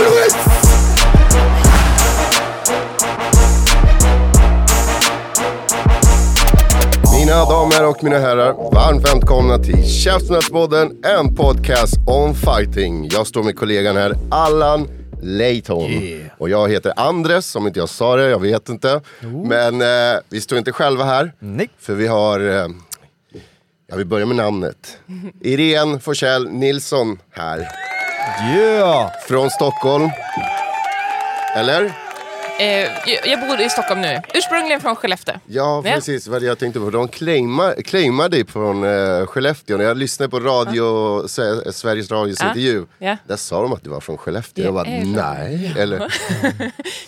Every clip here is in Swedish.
Always. Mina damer och mina herrar, varmt välkomna till Käftsmällspodden, en podcast om fighting. Jag står med kollegan här, Allan Layton. Och jag heter Andres, om inte jag sa det, jag vet inte. Men eh, vi står inte själva här. Nej. För vi har, eh, ja vi börjar med namnet. Irene Forsell Nilsson här. Yeah! Från Stockholm. Eller? Eh, jag- bor i Stockholm nu. Ursprungligen från Skellefteå. Ja, Ja. precis vad jag tänkte på. De claimar, claimar dig från uh, Skellefteå. När jag lyssnade på radio, Sve- Sveriges Radios Ja. intervju. Ja. Där sa de att du var från Skellefteå. Det Jag bara, nej. Eller,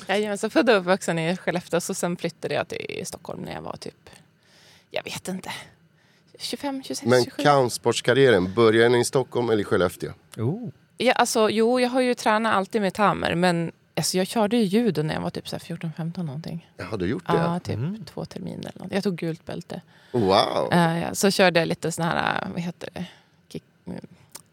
Jag är född och uppvuxen i Skellefteå så sen flyttade jag till Stockholm när jag var typ, jag vet inte, 25, 26, men 27. kampsportskarriären, började den i Stockholm eller i Skellefteå? Oh. Ja, alltså, jo, jag har ju tränat alltid med Tamer men alltså, jag körde ju judo när jag var typ 14-15 någonting. Har du gjort det? Ja, typ två terminer eller något. Jag tog gult bälte. Wow. Eh, ja, så körde jag lite sån här, vad heter det, Kick,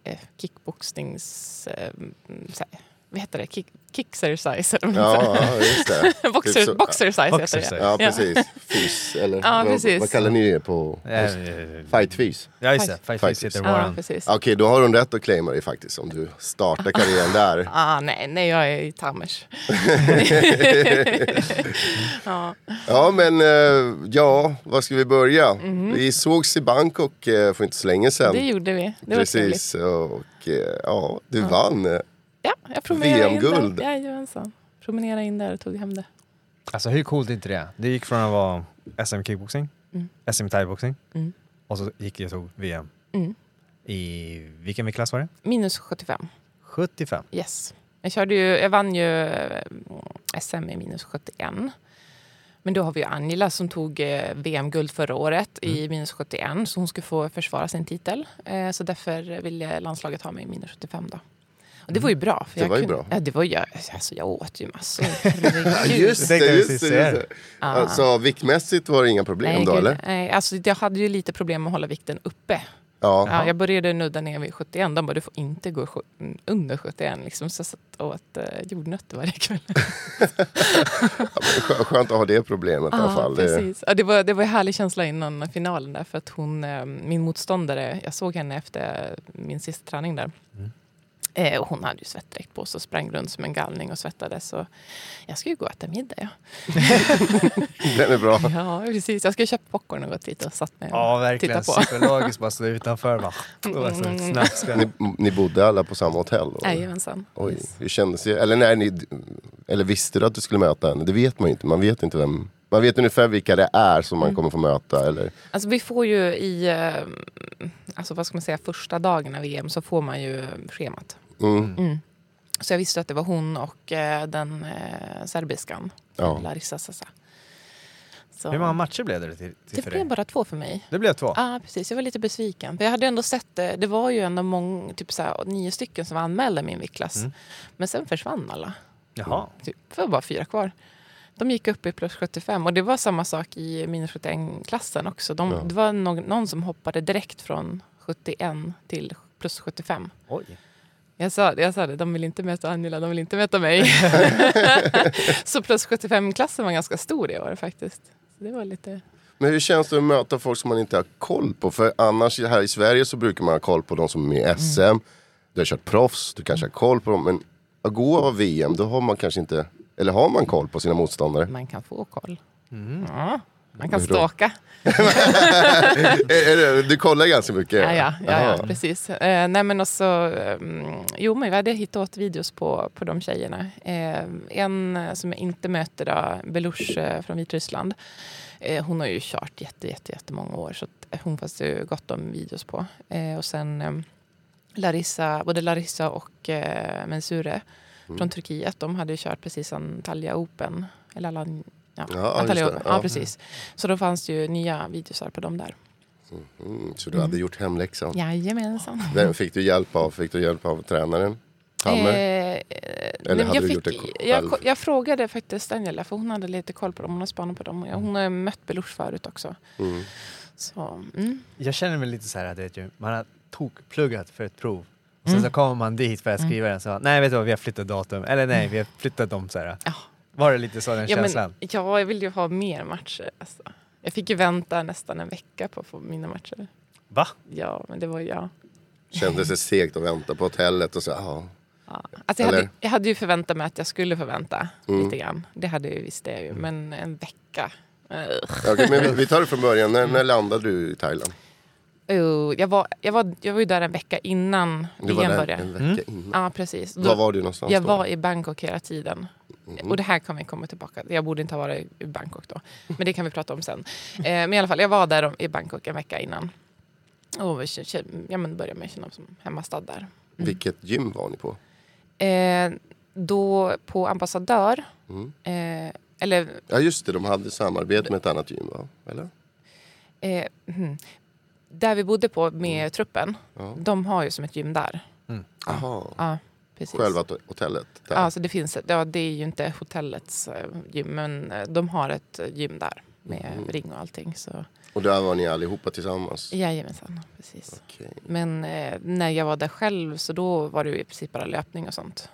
eh, kickboxnings... Mm, här, vad heter det? Kick, kicksercise eller vad Ja, ja, just det. Typ Boxer, så- boxercise heter det. Ja, precis. Fys, eller Ja, vad, precis. vad kallar ni det på? Eh, Fightfys? Ja just det, Fight Fight Fist heter Ja, våran. precis. Okej, då har hon rätt att claima dig faktiskt om du startar karriären där. Ah, nej, nej, jag är i Tamers. ja. Ja, men eh, ja, var ska vi börja? Mhm. Vi sågs i Bangkok eh, för inte så länge sedan. Det gjorde vi. Det var trevligt. Precis, och eh, ja, du vann. Ja, jag promenerade in VM-guld. där. Jajamensan. Promenerade in där och tog hem det. Alltså hur coolt är inte det? Det gick från att vara SM kickboxing, Mm. SM thaiboxing Mm. och så gick jag och tog VM. Mm. I vilken viktklass var det? Minus 75. 75. Yes. Jag, körde ju, jag vann ju eh, SM i minus 71. Men då har vi ju Angela som tog eh, VM-guld förra året Mm. i minus 71. Så hon skulle få försvara sin titel. Eh, så därför ville landslaget ha mig i minus 75 då. Det var ju bra. För. Det jag var ju kunde, bra. Ja, det var ju, alltså, jag åt ju massor. Ja, just det, jag just det. Just. Ah. Alltså viktmässigt var det inga problem Nej, då gud, eller? nej, alltså, jag hade ju lite problem med att hålla vikten uppe. Ja. Ja, jag började nudda ner vid 71. De bara, du får inte gå under 71. Liksom. Så jag satt och åt eh, jordnötter varje kväll. Ja, Skönt att ha det problemet i alla fall. Det, precis. Ja, det, var, det var en härlig känsla innan finalen där. För att hon, eh, min motståndare, jag såg henne efter min sista träning där. Mm. Eh, och hon hade ju svettdräkt på sig och sprang runt som en galning och svettades. Så jag ska ju gå och äta middag. Ja, den är bra. ja precis. Jag ska köpa popcorn och gått dit och satt mig och Ja verkligen, titta på. psykologiskt bara stå utanför så Mm. Ni, ni bodde alla på samma hotell? Jajamensan. Oj, Yes. hur kändes det? Eller, när ni, eller visste du att du skulle möta henne? Det vet man ju inte. Man vet inte vem... Man vet ungefär vilka det är som Mm. man kommer få möta. Eller? Alltså vi får ju i, eh, alltså vad ska man säga, första dagen av VM så får man ju schemat. Mm. Mm. Så jag visste att det var hon och eh, den eh, serbiskan, Ja. Larissa Sassa. Så Hur många matcher blev det till, till det för blev dig? bara två för mig. Det blev två? Ja, precis. Jag var lite besviken. För jag hade ändå sett det. Det var ju ändå många, typ så här, nio stycken som var anmälda i min viktklass. Mm. Men sen försvann alla. Jaha. Typ, det var bara fyra kvar. De gick upp i plus 75 och det var samma sak i minus 71-klassen också. De, Ja. Det var någon, någon som hoppade direkt från 71 till plus 75. Oj. Jag sa, jag sa det, de vill inte möta Angela, de vill inte möta mig. så plus 75-klassen var ganska stor i år faktiskt. Så det var lite... Men hur känns det att möta folk som man inte har koll på? För annars här i Sverige så brukar man ha koll på de som är med i SM. Mm. Du har kört proffs, du kanske har koll på dem. Men att gå av VM, då har man kanske inte... Eller har man koll på sina motståndare? Man kan få koll. Mm. Ja, man kan stalka. Du kollar ganska mycket? Ja, ja, ja, ja precis. Eh, nej men också, ehm, jo men vi hade hittat videos på, på de tjejerna. Eh, en eh, som jag inte möter då, Belush eh, från Vitryssland. Eh, hon har ju kört jätte, jätte, jättemånga år så att hon fanns det ju gott om videos på. Eh, och sen eh, Larissa, både Larissa och eh, Mensure Mm. från Turkiet, de hade ju kört precis Antalya Open. Eller Alan, ja, Ja, Antalya. Open. Ja, Ja. precis. Så då fanns det ju nya videosar på dem där. Mm, så du hade gjort hemläxan. Jajamensan. Vem fick du hjälp av? Fick du hjälp av tränaren? Hammer? Eh, Eller nej, hade jag, du gjort det fick, själv? jag, jag frågade faktiskt Daniela för hon hade lite koll på dem. Hon har spanat på dem. Hon har mött Belush förut också. Mm. Så, mm. Jag känner mig lite så här, vet ju, man har tokpluggat för ett prov. Sen Mm. så kommer man dit för att skriva den så, nej vet du vad, vi har flyttat datum. Eller nej, vi har flyttat dem så här. Ja. Var det lite så den Ja, känslan? men, ja, jag vill ju ha mer matcher. Alltså. Jag fick ju vänta nästan en vecka på att få mina matcher. Va? Ja, men det var ja. Kändes det segt att vänta på hotellet och så, ja. ja. Alltså, jag, hade, jag hade ju förväntat mig att jag skulle få vänta Mm. lite grann. Det hade jag ju visst det ju. Men en vecka. Okej, men vi, vi tar det från början. När, när landade du i Thailand? Oh, jag, var, jag, var, jag var ju där en vecka innan Du VM började. en vecka innan. Ja, precis. Då- Var var du någonstans Jag då? var i Bangkok hela tiden. Mhm. Och det här kan vi komma tillbaka Jag borde inte ha varit i Bangkok då. Men det kan vi prata om sen. Eh, men i alla fall, jag var där i Bangkok en vecka innan. Och ja, men började med att känna mig som hemmastad där. Vilket gym var ni på? Eh, då på ambassadör, Mm. eh, eller Ja just det, de hade samarbete med ett annat gym va? Eller? eh, hmm, där vi bodde på med truppen, Ja. de har ju som ett gym där. Jaha, Ja, precis. själva hotellet? Där. Ja, så det finns ett, ja, det är ju inte hotellets eh, gym, men eh, de har ett eh, gym där med Mhm. ring och allting. Så Och där var ni allihopa tillsammans? jajamensan, precis. Okej. Men eh, när jag var där själv så då var det ju i princip bara löpning och sånt.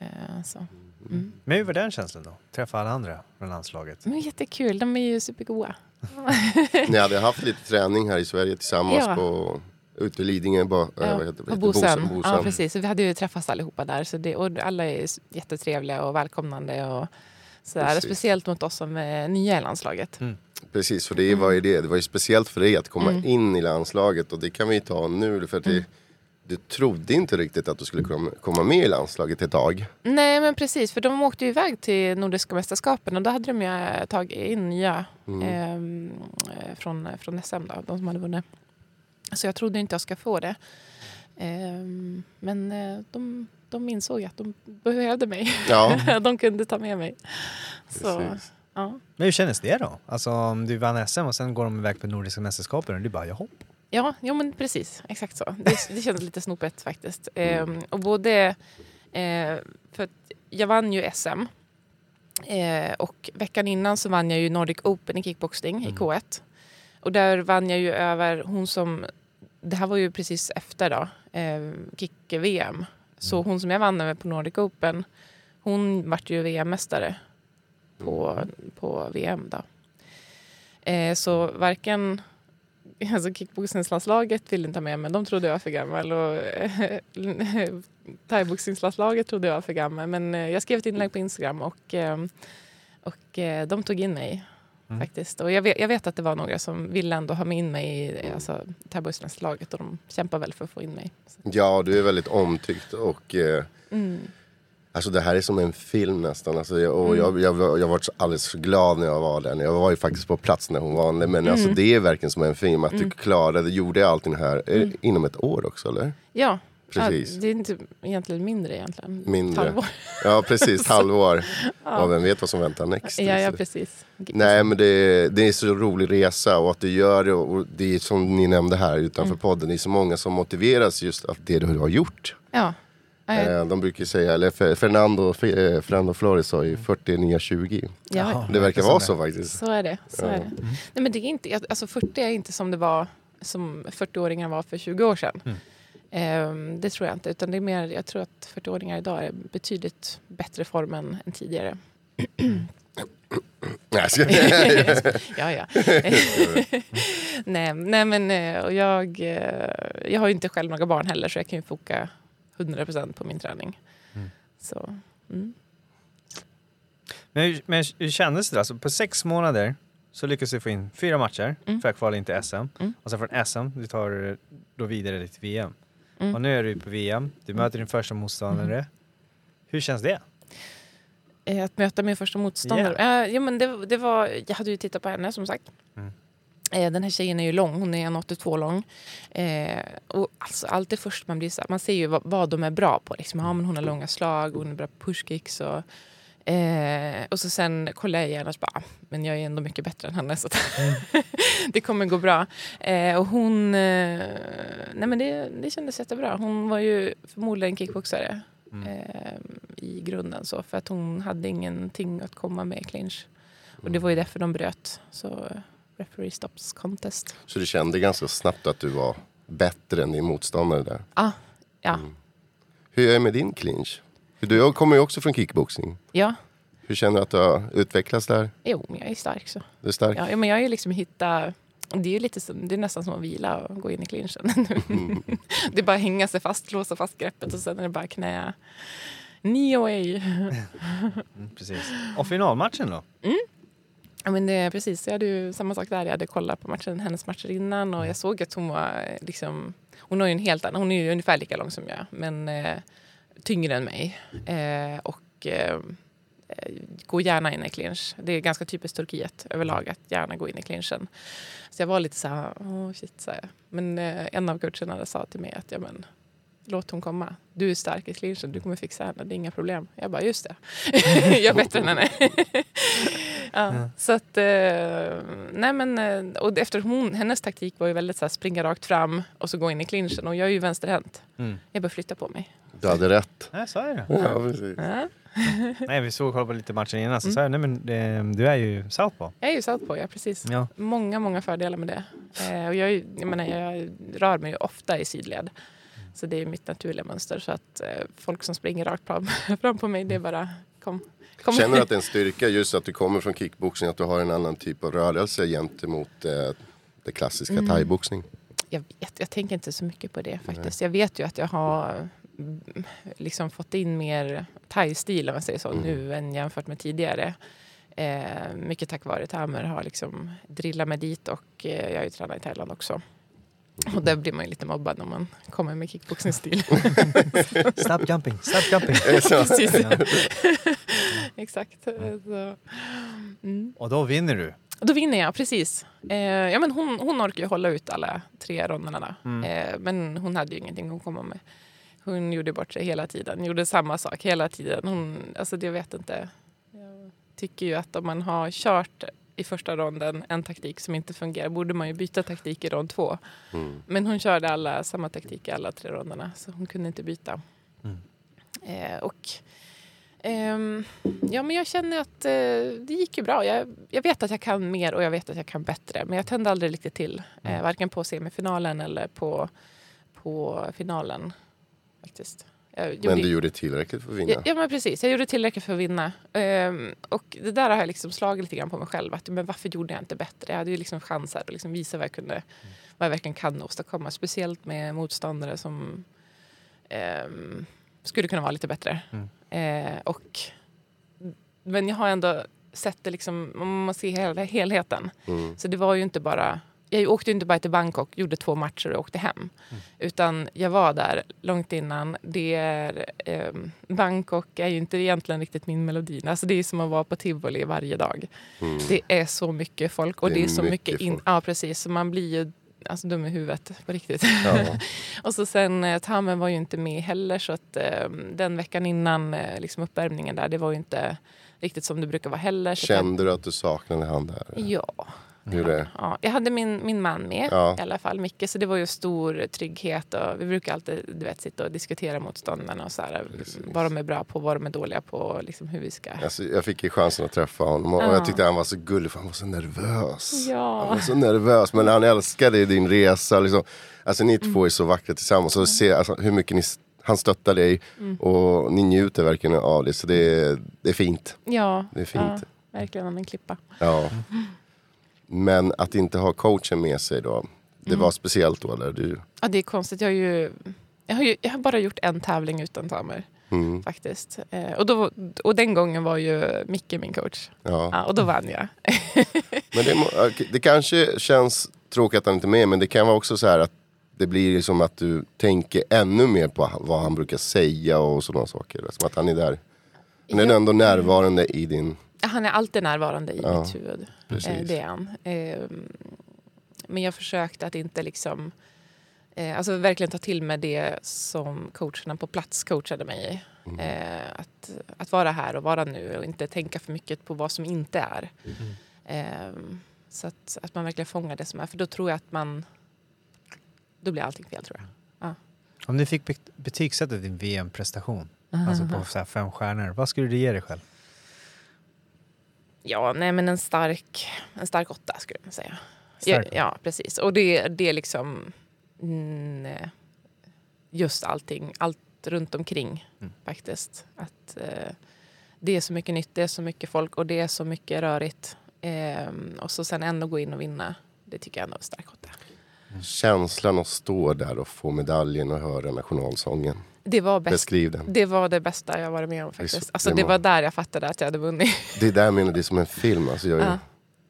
Eh, så. Mm. Men hur var den känslan då? Träffa alla andra från landslaget? Men jättekul, de är ju supergoda. Ni hade haft lite träning här i Sverige tillsammans Ja. på ute i Lidingö, ba, äh, Ja, vad heter på Bosön. Bosön. Ja, precis. Så vi hade ju träffats allihopa där. Så det, och alla är jättetrevliga och välkomnande. Och sådär. Speciellt mot oss som är nya i landslaget. Precis, för det var ju det. Det var ju speciellt för dig att komma Mm. in i landslaget och det kan vi ta nu för att det, du trodde inte riktigt att du skulle komma, med i landslaget ett tag. Nej men precis, för de åkte ju iväg till Nordiska mästerskapen och då hade de ju eh, tagit in nya ehm, eh, från, från SM, då, de som hade vunnit. Så jag trodde inte jag ska få det. Ehm, men eh, de, de insåg att de behövde mig. Ja, de kunde ta med mig. Så, precis. ja. Men hur kändes det då? Alltså om du vann SM och sen går de iväg på Nordiska mästerskapen och du bara jaha? Ja, jo, men precis. Exakt så. Det, det kändes lite snopet faktiskt. Ehm, och både... Eh, för jag vann ju SM. Eh, och veckan innan så vann jag ju Nordic Open i kickboxning i K1. Och där vann jag ju över hon som... Det här var ju precis efter då, eh, kick-VM. Så hon som jag vann över på Nordic Open, hon vart ju VM-mästare på, på VM då. Eh, så varken alltså kickboxningslandslaget ville inte ha med mig, de trodde jag var för gammal. Och eh, thaiboxningslandslaget trodde jag var för gammal. Men eh, jag skrev ett inlägg på Instagram och, eh, och de tog in mig. Faktiskt. Och jag vet, jag vet att det var några som ville ändå ha med in mig i alltså, thaiboxningslandslaget och de kämpar väl för att få in mig. Så. ja, du är väldigt omtyckt och eh, Mm. Alltså det här är som en film nästan. Alltså jag, och Mm. jag, jag, var- jag var alldeles så glad när jag var där. Jag var ju faktiskt på plats när hon vann det. Men Mm. alltså det är verkligen som en film. Att du klarade, gjorde allting här eh, Mm. inom ett år också eller? Ja, Precis. Ja, det är inte egentligen mindre egentligen. Mindre. Halvår. Ja precis, halvår. Ja, vem vet vad som väntar next. Ja, ja, Så- precis. Nej men det, det är så rolig resa och att du gör det och det är som ni nämnde här utanför Mm. podden. Det är så många som motiveras just av det du har gjort. Ja. Eh, De brukar säga, eller Fer- Fernando, eh, Fernando Flores sa ju 40 nya 20. ja, Det verkar vara så faktiskt. Så är det. Så är det. Nej, men det är inte, alltså 40 är inte som det var som 40-åringar var för 20 år sedan. Ehm, det tror jag inte. Utan det är mer, jag tror att 40-åringar idag är betydligt bättre form än, än tidigare. Ja, ja. nej, nej, men eh, och jag, jag har ju inte själv några barn heller så jag kan ju foka 100% på min träning. Så, mm. Men, hur- men hur kändes det? Alltså, på sex månader så lyckades du få in fyra matcher Mm. för att kvala in till SM. Mm. Och sen från SM, du tar då vidare till VM. Mm. Och nu är du på VM, du möter din första motståndare. Hur känns det? Eh, Att möta min första motståndare. Eh, ja, men det, det var, jag hade ju tittat på henne som sagt. Eh, Den här tjejen är ju lång, hon är 1,82 lång. Eh, och alltså, allt det först man blir så man ser ju vad, vad de är bra på. Liksom. Ja, men hon har långa slag, hon är bra på pushkicks. Och, eh, och så sen kollar jag igen och så bara, "Ah, men jag är ändå mycket bättre än henne så att det kommer gå bra. Eh, och hon, eh, nej men det, det kändes jättebra. Hon var ju förmodligen kickboxare eh, i grunden så för att hon hade ingenting att komma med i clinch. Och det var ju därför de bröt. Så referee stops contest. Så du kände ganska snabbt att du var bättre än din motståndare där. Ah, ja, Hur är det med din clinch? Du kommer ju också från kickboxing. ja. Hur känner du att du har utvecklats där? Jo, men jag är stark så. Du är stark? Ja, men jag har ju liksom hittat... Det är, ju lite som, det är nästan som att vila och gå in i clinchen. det är bara att hänga sig fast, låsa fast greppet och sen är det bara knä. Knee away. Mm, Precis. Och finalmatchen då? Ja, men det precis, jag hade ju samma sak där. Jag hade kollat på matchen, hennes matcher innan och jag såg att hon var eh, liksom... Hon har ju en helt annan, hon är ju ungefär lika lång som jag men eh, tyngre än mig. Eh, och eh, eh, går gärna in i clinch. Det är ganska typiskt Turkiet överlag att gärna gå in i clinchen. Så jag var lite så här, oh shit, så här. Men eh, en av coacherna sa till mig att ja, men, låt hon komma. Du är stark i clinchen, du kommer fixa henne, det är inga problem. Jag bara, just det. jag är bättre än henne. ja, Så att, eh, nej men, eh, och efter hon, hennes taktik var ju väldigt så här, springa rakt fram och så gå in i clinchen. Och jag är ju vänsterhänt. Mm. Jag bör flytta på mig. Du hade rätt. Nej, sa jag det? Ja, precis. Ja. Nej, vi såg på lite matcher innan så sa jag, nej men det, du är ju southpaw. Jag är ju southpaw, ja precis. Ja. Många, många fördelar med det. Eh, och jag, är jag, menar, jag rör mig ju ofta i sidled. Så det är mitt naturliga mönster. Så att eh, folk som springer rakt fram, fram på mig, det är bara kom. kom. Känner du att det är en styrka just att du kommer från kickboxing, att du har en annan typ av rörelse gentemot eh, det klassiska Mm. thaiboxning? Jag vet, jag tänker inte så mycket på det faktiskt. Jag vet ju att jag har mm, liksom fått in mer thai-stil om man säger så nu än jämfört med tidigare. Eh, mycket tack vare Tamer har liksom drillat mig dit och eh, jag har ju tränat i Thailand också. Och där blir man ju lite mobbad när man kommer med kickboxing-stil. Stop jumping, stop jumping. Precis. Exakt. Så. Mm. Och då vinner du. Då vinner jag, precis. Eh, ja, men hon, hon orkar ju hålla ut alla tre ronderna. Mm. Eh, men hon hade ju ingenting att komma med. Hon gjorde bort sig hela tiden. Gjorde samma sak hela tiden. Hon, alltså det jag vet inte. Jag tycker ju att om man har kört i första ronden en taktik som inte fungerar borde man ju byta taktik i rond två. Mm. Men hon körde alla, samma taktik i alla tre ronderna så hon kunde inte byta. Mm. Eh, och ehm, ja, men jag känner att eh, det gick ju bra. Jag, jag vet att jag kan mer och jag vet att jag kan bättre. Men jag tände aldrig riktigt till. Eh, varken på semifinalen eller på, på finalen. Faktiskt. Jag gjorde- Men du gjorde tillräckligt för att vinna. Ja, ja men precis, jag gjorde tillräckligt för att vinna. Ehm, och det där har jag liksom slagit lite grann på mig själv. Att, men varför gjorde jag inte bättre? Jag hade ju liksom chanser att liksom visa vad jag, kunde, vad jag verkligen kan åstadkomma. Speciellt med motståndare som ehm, skulle kunna vara lite bättre. Eh, och, men jag har ändå sett det liksom, om man ser hela helheten. Mm. Så det var ju inte bara jag åkte inte bara till Bangkok, gjorde två matcher och åkte hem. Utan jag var där långt innan. Det är, ehm, Bangkok är ju inte egentligen riktigt min melodi. Alltså det är som att vara på tivoli varje dag. Det är så mycket folk. Och Det det är är, så mycket mycket in, folk. Ja, precis. Så man blir ju alltså, dum i huvudet på riktigt. Ja. och så sen, eh, Tamen var ju inte med heller. Så att ehm, den veckan innan eh, liksom uppvärmningen där, det var ju inte riktigt som det brukar vara heller. Kände du att du saknade han där? Ja. Är det? Ja, jag hade min, min man med Ja. i alla fall, Micke, så det var ju stor trygghet. Och vi brukar alltid du vet, sitta och diskutera motståndarna och så här, vad de är bra på, vad de är dåliga på och liksom hur vi ska... Alltså, jag fick ju chansen att träffa honom och Ja. jag tyckte han var så gullig för han var så nervös. Ja. Han var så nervös men han älskade din resa. Liksom. Alltså ni Mm. två är så vackra tillsammans och se alltså, hur mycket ni, han stöttar dig Mm. och ni njuter verkligen av det. Så det är, det är fint. Ja, Det är fint. Ja, verkligen om en klippa. Ja. Men att inte ha coachen med sig då, det Mm. var speciellt då eller? Du, Ja, det är konstigt. Jag har ju... Jag har, ju, jag har bara gjort en tävling utan Tamer, mm, faktiskt. Eh, och, då, och den gången var ju Micke min coach. ja. Ja, och då vann jag. Men det, det kanske känns tråkigt att han inte är med men det kan vara också så här att det blir som att du tänker ännu mer på vad han brukar säga och sådana saker. Som att han är där. Men den är ändå närvarande i din... Han är alltid närvarande i Ja, mitt huvud. precis. Eh, det är han. Eh, men jag försökte att inte liksom... Eh, alltså verkligen ta till mig det som coacherna på plats coachade mig i. Mm. Eh, att, att vara här och vara nu och inte tänka för mycket på vad som inte är. Eh, så att, att man verkligen fångar det som är. För då tror jag att man... Då blir allting fel tror jag. Om du fick be- betygsätta din VM-prestation, alltså på så här fem stjärnor, vad skulle du ge dig själv? Ja, nej men en stark, en stark åtta skulle jag säga. Ja, Stark. ja, precis. Och det, det är liksom mm, eh, just allting, allt runt omkring Mm. faktiskt. Att eh, det är så mycket nytt, det är så mycket folk och det är så mycket rörigt. Ehm, och så sen ändå gå in och vinna, det tycker jag ändå är stark åtta. Känslan att stå där och få medaljen och höra nationalsången. Det var, bäst, Beskriv den. det var det bästa jag varit med om Det är så- faktiskt. Alltså, det det var där jag fattade att jag hade vunnit. Det är där jag menar, det är som en film. Alltså jag, Ja.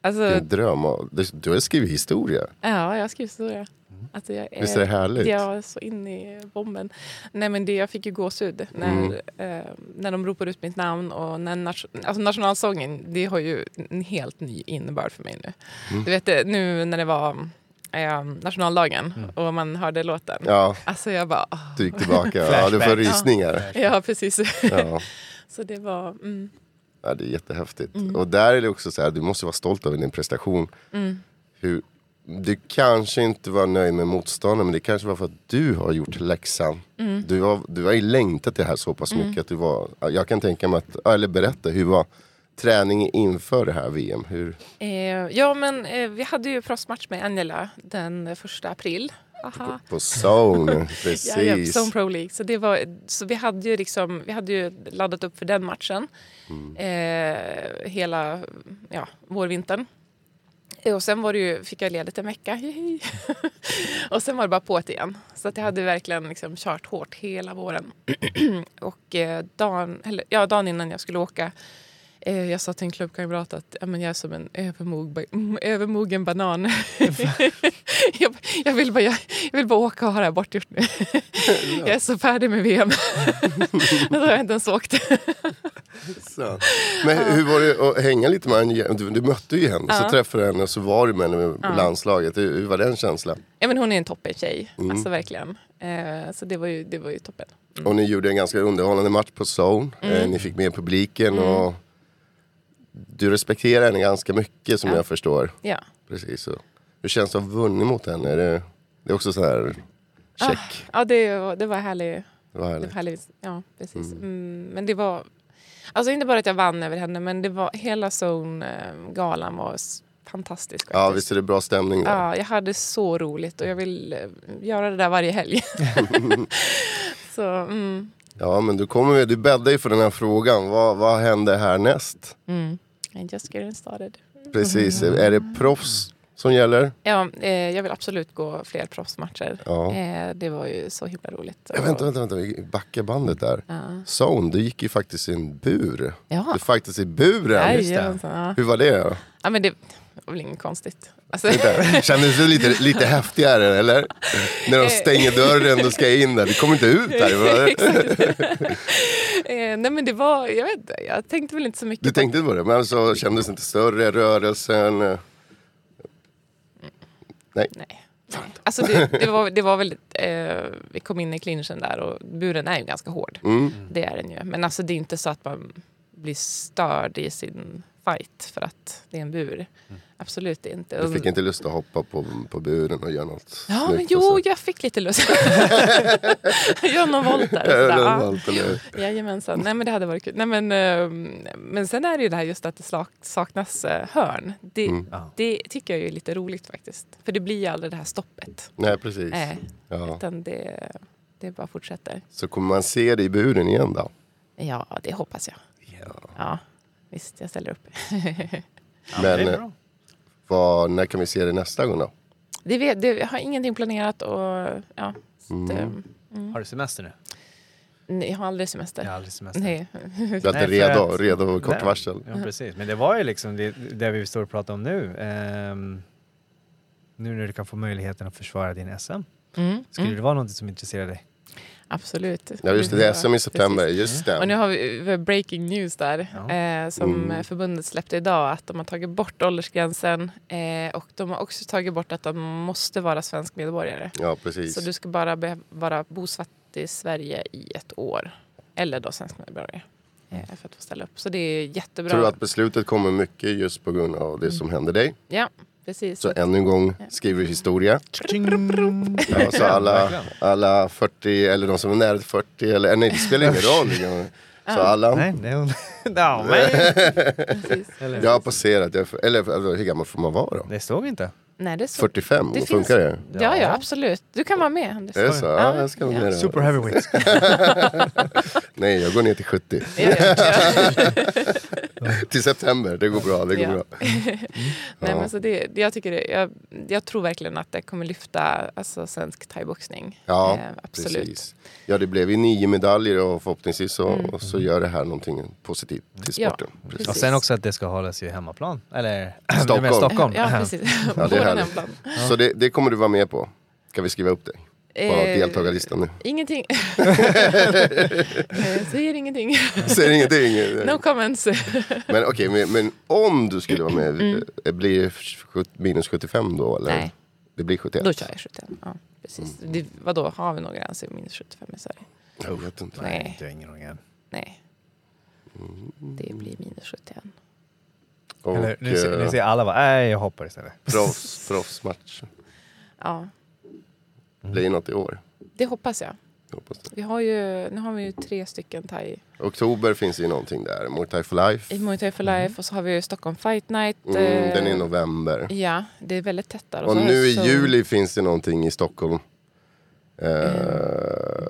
Alltså, Det är en dröm. det- Du har skrivit historia. Ja, jag har skrivit historia. Alltså jag Visst är det härligt? Jag är så inne i bomben. Nej men det, jag fick ju gåshud när, Mm. eh, när de ropade ut mitt namn och när nation, alltså nationalsången, det har ju en helt ny innebörd för mig nu. Mm. Du vet det, nu när det var eh, nationaldagen och man hörde låten. Ja, Alltså jag bara, åh. du gick tillbaka. Ja, du får rysningar. ja precis. Ja. så det var, mm, Ja, det är jättehäftigt. Och där är det också så här, du måste vara stolt över din prestation. mm. Hur, du kanske inte var nöjd med motståndaren men det kanske var för att du har gjort läxan. Mm. Du, har, du har ju längtat det här så pass mycket att du var, jag kan tänka mig att, eller berätta, hur var träningen inför det här VM? Hur, Eh, ja men eh, vi hade ju proffsmatch med Angela den första april. Aha. på zone, Ja, ja, precis. Zone Pro League. Så, det var, så vi hade ju liksom, vi hade ju laddat upp för den matchen. Eh, hela ja, vårvintern. Eh, Och sen var det ju, fick jag ledigt en vecka. Och sen var det bara på det igen. Så att jag hade verkligen liksom kört hårt hela våren. och eh, dagen, eller, ja, dagen innan jag skulle åka jag sa till en klubbkamrat att ja, men jag är som en övermog, mm, övermogen banan. jag, jag, vill bara, jag, jag vill bara åka och ha det här bortgjort nu. jag är så färdig med VM. Då har jag inte ens åkt. Så. Men hur, var det att hänga lite med henne? Du, du mötte ju henne, så träffade du henne och så var du med henne på landslaget. Hur, hur var den känslan? ja, men hon är en toppen tjej. Mm. Alltså verkligen. Eh, så det var ju, det var ju toppen. Och ni gjorde en ganska underhållande match på Zone. Mm. Eh, ni fick med publiken och du respekterar henne ganska mycket som Ja. jag förstår. Ja. Precis. Så. Hur känns det att ha vunnit mot henne? Är det, det är också så här check. Ja, det, var- det var härligt. Det var Det härligt. var härligt. Ja, precis. Mm, men det var... Alltså inte bara att jag vann över henne, men det var hela Zone-galan var fantastisk. Ja, visst är det bra stämning där? Ja, jag hade så roligt och jag vill eh, göra det där varje helg. så, mm, Ja, men du, kommer, med- du bäddar ju för den här frågan. Vad, vad händer härnäst? mm. I just getting started. Precis, är det proffs som gäller? Ja, eh, jag vill absolut gå fler proffsmatcher. Ja. Eh, det var ju så himla roligt. Ja, vänta, vänta, vänta, vi backar bandet där. Ja. Zone, du gick ju faktiskt i en bur. Ja. Du faktiskt i buren. Ja. Hur var det ja, men det var väl inget konstigt. Alltså, Kändes det lite, lite häftigare eller? När de stänger dörren och ska in där. Du kommer inte ut där. eh, nej men det var, jag vet inte, jag tänkte väl inte så mycket Du tänkte på det, men alltså, kändes inte större rörelsen? eh, Nej. Nej. Alltså det, det, var, det var väldigt, eh, vi kom in i clinchen där och buren är ju ganska hård. Mm. Det är den ju. Men alltså det är inte så att man blir störd i sin fight för att det är en bur. Absolut inte. Du fick inte lust att hoppa på, på buren och göra något Ja, och jo, jag fick lite lust. Gör någon volt där. Eller? Ja, Jajamensan. Nej men det hade varit kul. Nej, men, ehm, men sen är det ju det här just att det sak- saknas eh, hörn. Det, Mm. Ja. det tycker jag är lite roligt faktiskt. För det blir ju aldrig det här stoppet. Nej, precis. Nej, Ja. utan det, det bara fortsätter. Så kommer man se det i buren igen då? Ja, det hoppas jag. Ja, visst, jag ställer upp. Men det eh, vad, när kan vi se det nästa gång då? Det vet, det, jag har ingenting planerat och ja, så att, Mm. mm. Har du semester nu? Nej, jag har aldrig semester. Jag har aldrig semester. Nej. Du är Nej, inte för redo, att- redo och kort Nej. varsel? Ja, precis. Men det var ju liksom det, det vi står och pratar om nu. Ehm, nu när du kan få möjligheten att försvara din SM. Mm. Skulle Mm. det vara något som intresserar dig? Absolut. Ja just det, det är SM i september. Precis. Just Och nu det. har vi breaking news där eh, som Mm. förbundet släppte idag att de har tagit bort åldersgränsen eh, och de har också tagit bort att de måste vara svensk medborgare. Ja precis. Så du ska bara be- vara bosatt i Sverige i ett år. Eller då svensk medborgare. Eh, för att få ställa upp. Så det är jättebra. Tror du att beslutet kommer mycket just på grund av det som hände dig? Ja, precis. Så ännu en gång skriver vi historia. Ja, så alla, alla 40 eller de som är nära 40 eller nej det spelar ingen roll. Så alla. Nej. Jag har passerat, jag, eller alltså, hur gammal får man vara då? det stod inte. Nej, det är så. 45, Det funkar det? Ja, ja, absolut. Du kan vara med. Anders. Är det så? Ja, jag ska vara med. Super heavyweight. Nej, jag går ner till 70. Ja, ja, ja. Till september, det går bra. Det går Ja. bra. Nej, men så det, jag, tycker det, jag, jag tror verkligen att det kommer lyfta alltså, svensk thaiboxning. Ja, Eh, absolut. precis. Ja, det blev ju nio medaljer och förhoppningsvis så, och så gör det här någonting positivt till Mm. Ja, sporten. Precis. precis. Och sen också att det ska hållas i hemmaplan. Eller Stockholm. med Stockholm. Ja, precis. Ja, det är Våran härligt. Så det, det kommer du vara med på. Ska vi skriva upp dig på Eh, deltagarlistan nu? Ingenting. Eh, Säger ingenting. Säger ingenting. No comments. Men okej, men, men om du skulle vara med, eh, blir det minus 75 då? Eller? Mm. Nej. Det blir 71? Då kör jag 71. Ja, precis. Det, vadå, har vi några gränser minus 75 i Sverige? Jag vet inte. Nej. Det är ingen ingen. Nej. Det blir minus 71. Och Eller, nu, ser, nu eh, ser alla bara, nej jag hoppar istället. proffs, proffsmatch. Ja, Blir något i år? det hoppas jag. Jag hoppas det. Vi har ju, nu har vi ju tre stycken thai Oktober finns ju någonting där. Muay Thai for Life. i Muay Thai for Life och så har vi ju Stockholm Fight Night. Mm, eh, den är i november. Ja, det är väldigt tätt där. Och så- nu i så- juli finns det någonting i Stockholm. Eh,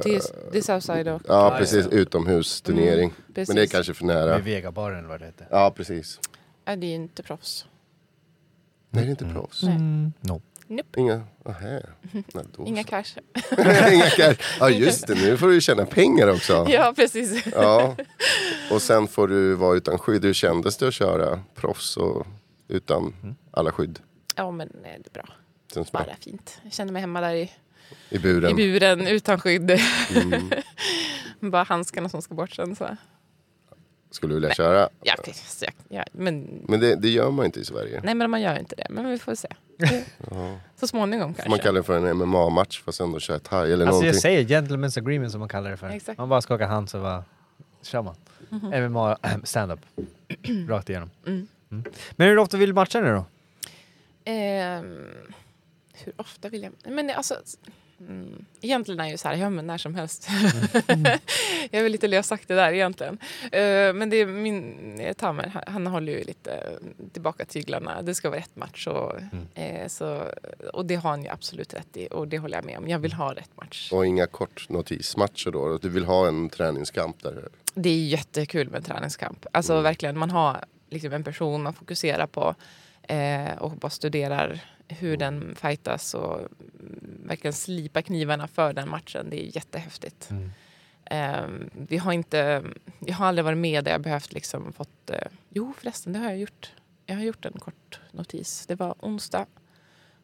Det är, det är Southside och... ja, precis. Utomhusturnering. precis. Men det är kanske för nära. Med Vegabaren eller vad det heter. Ja, precis. Ja, det är inte proffs. Nej, det är inte proffs. Nej. No. Nope. Inga, aha. Nej, då Inga så. cash. Inga cash. Ja, just det. Nu får du tjäna pengar också. Ja, precis. Ja. Och sen får du vara utan skydd. Hur kändes det att köra proffs och utan alla skydd? Ja, men eh, det är bra. Känns. Bara fint. Jag kände mig hemma där i, I buren. i buren utan skydd. Mm. Bara handskarna som ska bort sen. Så. Skulle du vilja köra? Ja, precis. Ja, ja, men, Men det, det gör man inte i Sverige. nej, men man gör inte det. Men vi får se. Så småningom kanske. man kalla det för en MMA-match fast ändå köra thai eller Alltså någonting. jag säger gentlemen's agreement som man kallar det för. Exakt. Man bara skakar hand så bara kör man. MMA stand-up. Rakt igenom. Mm. Mm. Men hur ofta vill du matcha nu då? Ehm, hur ofta vill jag... Men alltså, mm, egentligen är jag ju så här, ja men när som helst. jag är väl lite lösaktig där egentligen. Eh, men det är min Tamer, han, han håller ju lite tillbaka tyglarna. Det ska vara rätt match. Och, eh, så, och det har han ju absolut rätt i. Och det håller jag med om. Jag vill ha rätt match. Och inga kortnotismatcher då? Du vill ha en träningskamp där? Det är jättekul med träningskamp. Alltså verkligen, man har liksom en person man fokuserar på eh, och bara studerar hur den fightas och mm, verkligen slipa knivarna för den matchen. Det är jättehäftigt. Eh, vi har inte, jag har aldrig varit med där jag behövt liksom fått... Eh, jo förresten, det har jag gjort. Jag har gjort en kort notis. Det var onsdag.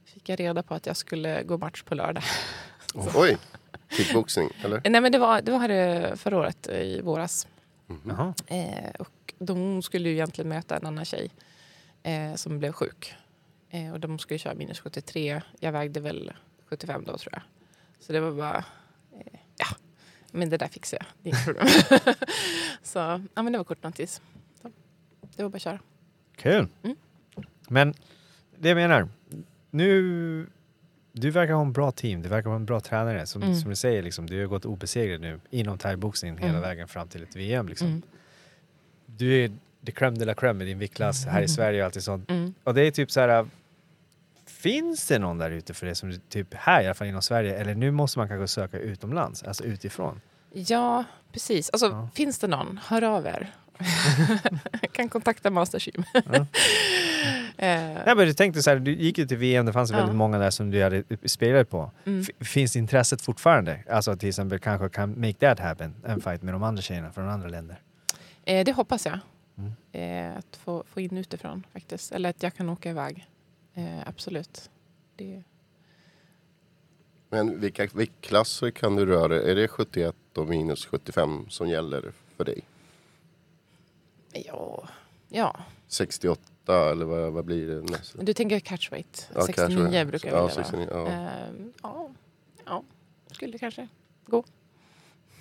Fick jag reda på att jag skulle gå match på lördag. Oj! Kickboxing, eller? Nej men det var, det var eh, förra året eh, i våras. Jaha. Eh, och de skulle ju egentligen möta en annan tjej eh, som blev sjuk. Eh, och de skulle köra minus 73. Jag vägde väl 75 då tror jag. Så det var bara, eh, ja, men det där fixar jag. Det är inget problem. så ja, men det var kort notis. Så, det var bara att köra. Kul. Mm. Men det jag menar, nu... Du verkar ha en bra team, du verkar vara en bra tränare. Som, Mm. som du säger, liksom, du har gått obesegrad nu inom thaiboxning hela Mm. vägen fram till ett VM. Liksom. Mm. Du är the crème de la crème i din viktklass här i Sverige och allt sånt. Mm. Och det är typ så här... Finns det någon där ute för det som typ här i alla fall inom Sverige? Eller nu måste man kanske söka utomlands, alltså utifrån. Ja, precis. Alltså, Ja. finns det någon, hör av er. Kan kontakta Mastergym. eh, Nej, men du tänkte så här, du gick ju till VM, det fanns Ja. väldigt många där som du hade spelat på. Mm. Finns intresset fortfarande? Alltså till exempel kanske kan make that happen, en fight med de andra tjejerna från andra länder. Eh, det hoppas jag. Mm. Eh, att få, få in utifrån faktiskt. Eller att jag kan åka iväg. Eh, absolut. Det, Men vilka viktklasser kan du röra? Är det 71 och minus 75 som gäller för dig? Ja, ja. 68 eller vad, vad blir det nästa? Du tänker catchweight. Ja, 69 catchweight. brukar Ja, jag vilja 69, vara. ja. Ehm, ja. ja, skulle kanske gå.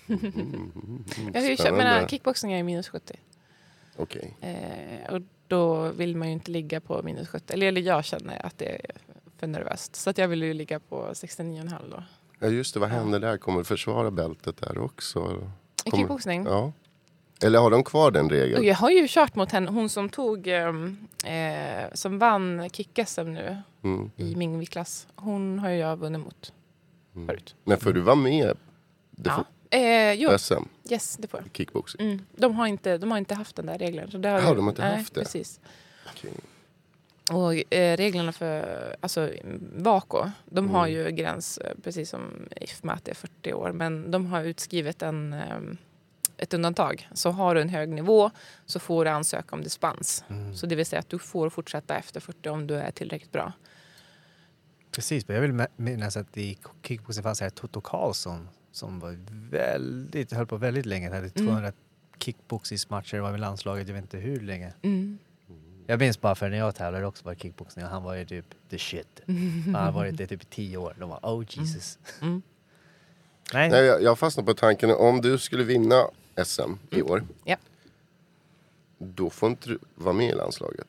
jag har ju kört, Spännande. men kickboxing är minus 70. Okej. Eh, och då vill man ju inte ligga på minus 70. Eller, eller jag känner att det är för nervöst. Så att jag vill ju ligga på 69,5 då. Ja just det, vad händer där? Kommer du försvara bältet där också? I Kommer- kickboxning? Ja. Eller har de kvar den regeln? jag har ju kört mot henne, hon som tog, ehm, eh, som vann kick-SM nu Mm. i min viktklass. Hon har ju jag vunnit mot förut. Men får du vara med det Ja. Eh, jo, SM yes det får jag. kickboxing? Mm. De, har inte, de har inte haft den där regeln. Så det har vi- de har inte nej, haft det? Precis. Okej. Och eh, reglerna för alltså, Vaco, de Mm. har ju gräns, eh, precis som IFMA, att det är 40 år. Men de har utskrivet en, eh, ett undantag. Så har du en hög nivå så får du ansöka om dispens. Mm. Så det vill säga att du får fortsätta efter 40 om du är tillräckligt bra. Precis, men jag vill minnas att i kickboxing fanns det Toto Karlsson som var väldigt, höll på väldigt länge. Han hade Mm. 200 kickboxingsmatcher, var med landslaget, jag vet inte hur länge. Mm. Jag minns bara för när jag tävlade också var kickboxning och han var ju typ the shit. Han har varit det typ i tio år. De var oh Jesus. Mm. Nej, Nej, jag, jag fastnar på tanken om du skulle vinna SM i år. Mm. Ja. Då får inte du vara med i landslaget.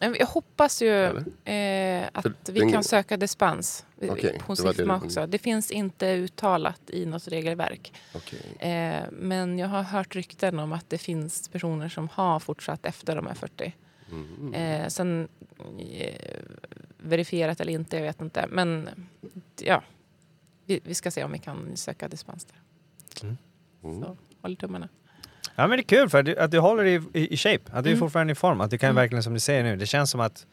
Jag hoppas ju eh, att För vi den- kan söka dispens Okej, hos IFMA också. Det finns inte uttalat i något regelverk. Okej. Eh, men jag har hört rykten om att det finns personer som har fortsatt efter de är 40. Mm. Eh, sen eh, verifierat eller inte, jag vet inte. Men ja, vi, vi ska se om vi kan söka dispens där. Mm. Så håll tummarna. Ja men det är kul för att du, att du håller i, i, i shape, att du är Mm. fortfarande i form. Att du kan Mm. verkligen som du säger nu, det känns som att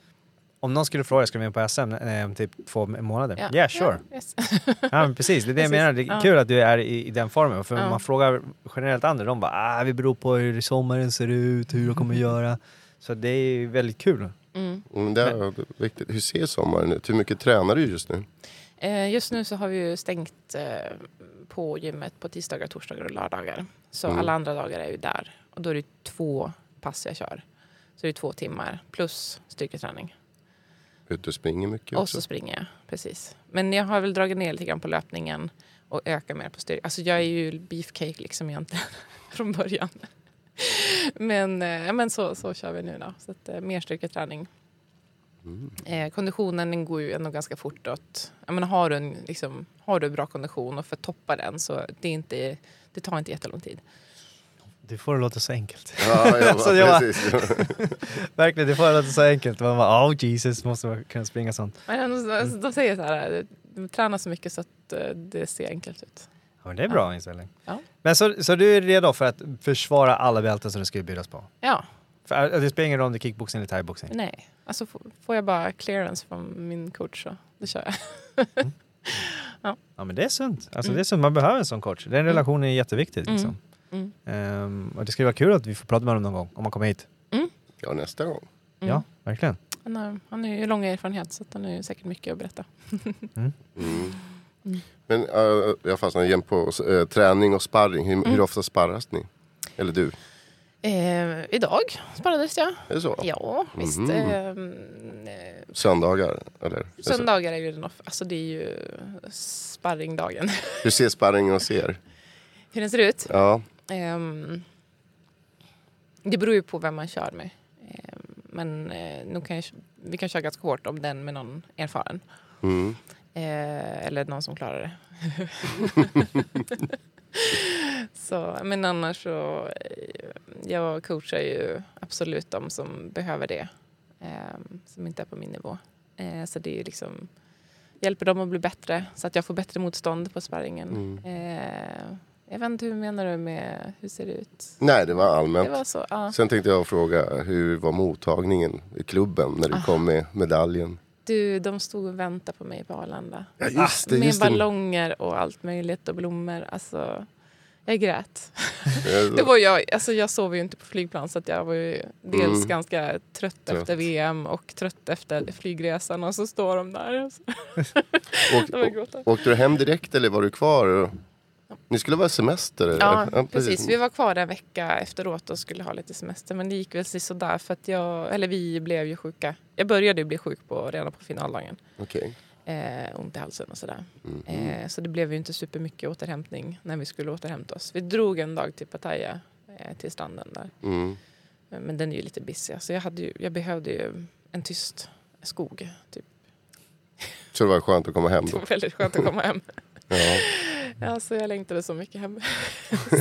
om någon skulle fråga, ska du med på SM eh, om typ två månader? Ja, yeah, sure. Ja, yes. Ja, men precis, det är det jag menar. Det är kul att du är i, i den formen. För man frågar generellt andra, de bara ah, vi beror på hur sommaren ser ut, hur jag kommer göra. Så det är ju väldigt kul. Mm. Mm, det är viktigt. Hur ser sommaren ut? Hur mycket tränar du just nu? Eh, just nu så har vi ju stängt eh, på gymmet på tisdagar, torsdagar och lördagar. Så Mm. alla andra dagar är ju där. Och då är det två pass jag kör. Så det är två timmar plus styrketräning. Ute och springer mycket Och också? så springer jag, precis. Men jag har väl dragit ner lite grann på löpningen och ökar mer på styrka. Alltså jag är ju beefcake liksom egentligen från början. Men, eh, men så, så kör vi nu då. Så att, eh, mer styrketräning. Eh, konditionen den går ju ändå ganska fort åt. Jag menar, har, du en, liksom, har du bra kondition och för att toppa den så det, är inte, det tar inte jättelång tid. Du får det låta så enkelt. Ja, ja Så jag- precis. Verkligen, det får det låta så enkelt. Man bara, oh Jesus, måste man kunna springa sånt. Men de, de säger så här, du tränar så mycket så att eh, det ser enkelt ut. Ja, men det är bra inställning. Ja. Men så, så du är redo för att försvara alla bälten som du skulle bjudas på? Ja, För äh, det spelar ingen roll om det är kickboxing eller thaiboxing? nej. Alltså får, jag bara clearance från min coach så det kör jag. Ja men det är sunt. Alltså Mm. det är sunt, man behöver en sån coach. Den relationen är jätteviktig liksom. Mm. Ehm, och det skulle vara kul att vi får prata med honom någon gång, om han kommer hit. Ja, nästa gång. Mm. Ja, verkligen. Han, har, han har ju lång erfarenhet så han har ju säkert mycket att berätta. Mm. Men uh, jag fastnar igen på uh, träning och sparring. Hur, Mm. hur ofta sparras ni? Eller du? Eh, idag sparrades jag. Är det så? Ja, visst. Ehm, eh, Söndagar? Eller? Söndagar är ju den off- alltså det är ju sparringdagen. Hur ser sparringen och ser? Hur den ser ut? Ja. Ehm, det beror ju på vem man kör med. Ehm, men eh, nu kan jag, vi kan köra ganska hårt om den med någon erfaren. Mm. Eh, eller någon som klarar det. så, men annars så, eh, jag coachar ju absolut de som behöver det. Eh, som inte är på min nivå. Eh, så det är ju liksom, hjälper dem att bli bättre så att jag får bättre motstånd på sparringen. Mm. Eh, jag vet inte, hur menar du med hur ser det ut? Nej, det var allmänt. Det var så, ja. Sen tänkte jag fråga, hur var mottagningen i klubben när du Ah. kom med medaljen? Du, de stod och väntade på mig på Arlanda. Ja, just det. med Just det. ballonger och allt möjligt och blommor. Alltså, Jag grät. Det var jag, alltså jag sov ju inte på flygplan så jag var ju dels Mm. ganska trött, Trött. efter VM och trött efter flygresan och så står de där. Och så, Åk, då var jag gråta. åkte du hem direkt eller var du kvar? Ni skulle vara semester? Eller? Ja, precis. Vi var kvar en vecka efteråt och skulle ha lite semester. Men det gick väl sådär för att jag, eller vi blev ju sjuka. Jag började ju bli sjuk på, redan på finaldagen. Okej. Eh, ont i halsen och sådär. Mm. Eh, så det blev ju inte supermycket återhämtning när vi skulle återhämta oss. Vi drog en dag till Pattaya, eh, till stranden där. Mm. Eh, Men den är ju lite busy. Så jag, hade ju, jag behövde ju en tyst skog. Typ. Så det var skönt att komma hem Det då? var väldigt skönt att komma hem. Ja. Ja, så jag längtade så mycket hem.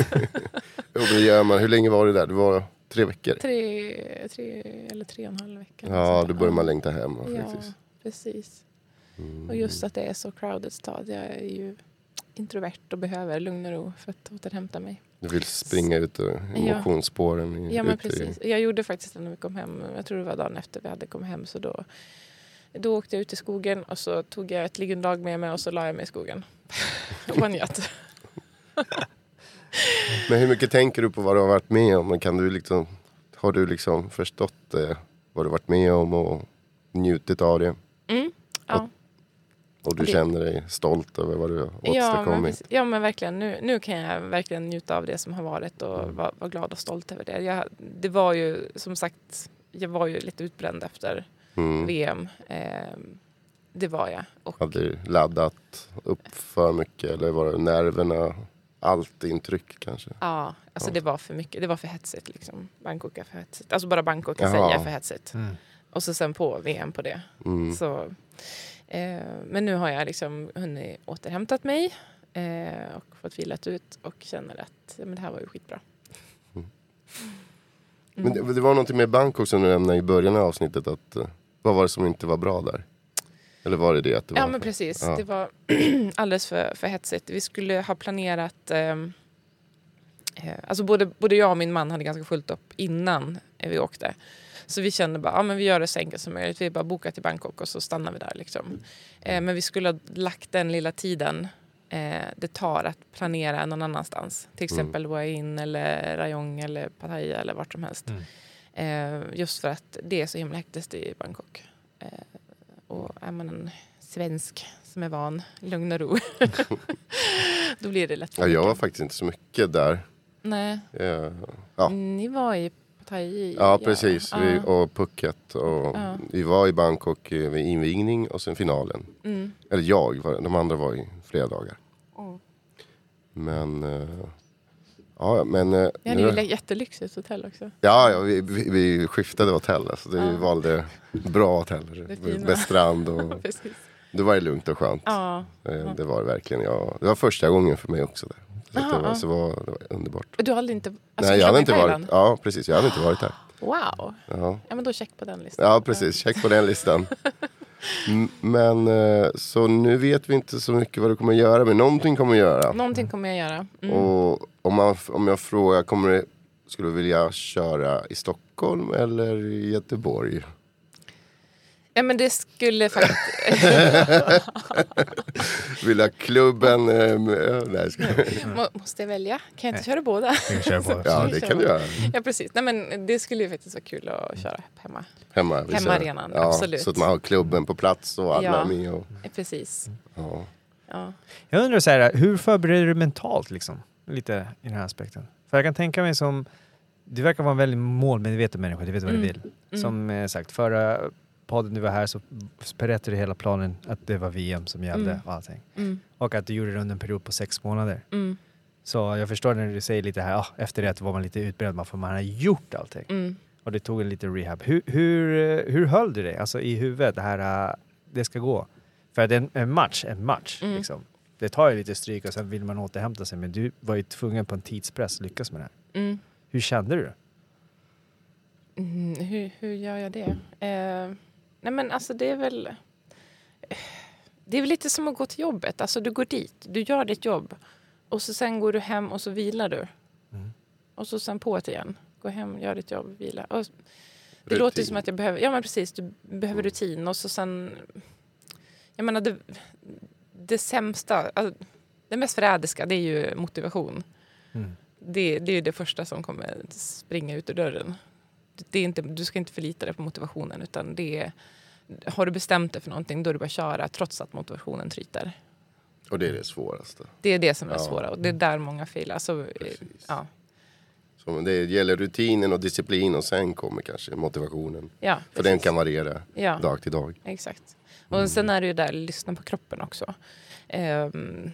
Jo, det gör man. Hur länge var du där? Det var tre veckor? Tre, tre eller tre och en halv vecka. Ja, då börjar man längta hem. Ja, Faktiskt. precis. Mm. Och just att det är så crowded stad. Jag är ju introvert och behöver lugn och ro för att återhämta mig. Du vill springa ut i Ja. motionsspåren? I, Ja, men ute i- precis. Jag gjorde faktiskt det när vi kom hem. Jag tror det var dagen efter vi hade kommit hem. Så då, då åkte jag ut i skogen och så tog jag ett liggunderlag med mig och så la jag mig i skogen. och njöt. Men hur mycket tänker du på vad du har varit med om? Kan du liksom, har du liksom förstått eh, vad du varit med om och njutit av det? Mm. Ja. Och du Det- känner dig stolt över vad du har Ja men, åstadkommit? precis. ja men verkligen. Nu, nu kan jag verkligen njuta av det som har varit och Mm. vara vara glad och stolt över det. Jag, det var ju som sagt, jag var ju lite utbränd efter Mm. VM. Ehm, det var jag. Och, Hade du laddat upp för mycket eller var det nerverna? Allt intryck kanske? ja, alltså Ja. det var för mycket. Det var för hetsigt liksom. Bangkok är för hetsigt. Alltså bara Bangkok i sig är för hetsigt. Mm. Och så sen på VM på det. Mm. Så, eh, men nu har jag liksom hunnit återhämtat mig eh, och fått vilat ut och känner att ja, men det här var ju skitbra. Mm. Mm. Men det, det var någonting med Bangkok som du nämnde i början av avsnittet. Att, eh, vad var det som inte var bra där? Eller var det det att det var? Ja men precis, Ja. det var alldeles för, för hetsigt. Vi skulle ha planerat, ehm, eh, alltså både, både jag och min man hade ganska fullt upp innan eh, vi åkte. Så vi kände bara, ja men vi gör det så enkelt som möjligt. Vi bara bokar till Bangkok och så stannar vi där liksom. Eh, men vi skulle ha lagt den lilla tiden eh, det tar att planera någon annanstans. Till exempel Hua Hin eller Rayong eller Pattaya eller vart som helst. Eh, just för att det är så himla hektiskt i Bangkok. Eh, och är man en svensk som är van lugn och ro då blir det lätt Ja, jag var faktiskt inte så mycket där. Nej, Eh, Ja. ni var i Pattaya. Ja precis, Ja. vi, och Phuket. Och Ja. Vi var i Bangkok eh, vid invigning och sen finalen. Mm. Eller jag, de andra var i flera dagar. Mm. Men... ja, men... eh, Vi hade nu- ju ett jättelyxigt hotell också. Ja, ja vi, vi, vi skiftade hotell. Alltså, Vi Ja. valde bra hotell. Med strand och... Det var ju lugnt och skönt. Ja. Eh, Det var det verkligen. Ja, det var första gången för mig också. Där. Så det, var, så var, det var underbart. Du hade inte... Alltså, Nej, jag hade inte varit, ja, precis. Jag hade inte varit där. Wow. Ja. Ja men då check på den listan. Ja, precis. Check på den listan. Men eh, så nu vet vi inte så mycket vad du kommer göra, men någonting kommer du göra. Någonting kommer jag göra. Mm. Och om, man, om jag frågar, kommer du, skulle du vilja köra i Stockholm eller i Göteborg? Ja men det skulle faktiskt... Vill du ha klubben? Eh, med, nej. Må, måste jag välja? Kan jag inte köra båda? Jag kör på. ja, det kan du göra. Ja precis. Nej men det skulle ju faktiskt vara kul att köra hemma. Hemma. Hemmaarenan, ja, absolut. Så att man har klubben på plats och alla Ja. är med. Och, Eh, Precis. ja. Ja. Jag undrar så här, hur förbereder du mentalt liksom? Lite i den här aspekten. För jag kan tänka mig som, du verkar vara en väldigt målmedveten människa, du vet vad Mm. du vill. Som eh, sagt, förra podden du var här så berättade du hela planen att det var VM som gällde Mm. och allting. Mm. Och att du gjorde det under en period på sex månader. Mm. Så jag förstår när du säger lite här, ah, efter det var man lite utbränd för man har gjort allting. Mm. Och det tog en liten rehab. Hur, hur, eh, hur höll du dig alltså, i huvudet, det här, eh, det ska gå? För att en, en match, en match. Mm. Liksom. Det tar ju lite stryk och sen vill man återhämta sig. Men du var ju tvungen på en tidspress att lyckas med det här. Mm. Hur kände du? Mm. Hur, hur gör jag det? Eh, nej men alltså det är väl... Det är väl lite som att gå till jobbet. Alltså du går dit, du gör ditt jobb. Och så sen går du hem och så vilar du. Mm. Och så sen på det igen. Gå hem, gör ditt jobb, vila. Och det Rutin. låter som att jag behöver, ja men precis, du behöver rutin och så sen, jag menar det, det sämsta, alltså, det mest förrädiska det är ju motivation. Mm. Det, det är det första som kommer springa ut ur dörren. Det är inte, du ska inte förlita dig på motivationen utan det är, har du bestämt dig för någonting då är det bara att köra trots att motivationen tryter. Och det är det svåraste. Det är det som är Ja. svåra och det är där många failar. Så, Precis. ja, Så det gäller rutinen och disciplin och sen kommer kanske motivationen. ja, För den kan variera ja. dag till dag. Exakt. Och sen är det ju där, lyssna på kroppen också. Ehm,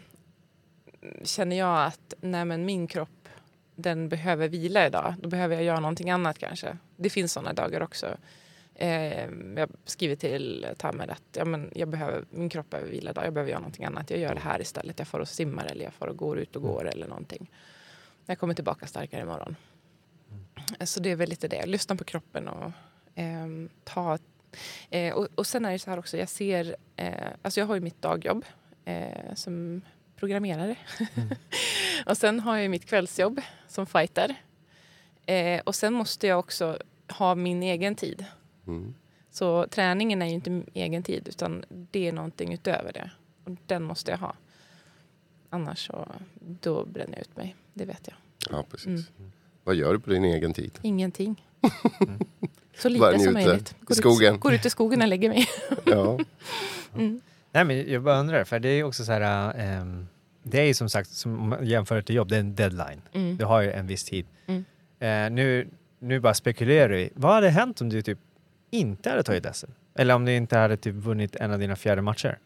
känner jag att nej men min kropp den behöver vila idag, då behöver jag göra någonting annat kanske. Det finns sådana dagar också. Ehm, jag skriver till Tamer att ja, men jag behöver, min kropp behöver vila idag, jag behöver göra någonting annat. Jag gör det här istället. Jag får och simmar eller jag får och går ut och går eller någonting. Jag kommer tillbaka starkare imorgon. Så det är väl lite det, lyssna på kroppen och ehm, ta Eh, och, och sen är det så här också, jag ser, eh, alltså jag har ju mitt dagjobb eh, som programmerare. och sen har jag mitt kvällsjobb som fighter. Eh, och sen måste jag också ha min egen tid. Mm. Så träningen är ju inte min egen tid utan det är någonting utöver det. Och den måste jag ha. Annars så, då bränner jag ut mig. Det vet jag. Ja, precis. Mm. Vad gör du på din egen tid? Ingenting. Så Bara lite som möjligt. I skogen. Ut, går ut i skogen och lägger mig. Ja, Nej, men jag bara undrar, för det är också så här... ehm, det är ju som sagt, som jämför till jobb, det är en deadline. Mm. Du har ju en viss tid. Mm. Eh, nu, nu bara spekulerar vi. Vad hade hänt om du typ inte hade tagit SM? Eller om du inte hade typ vunnit en av dina fjärde matcher?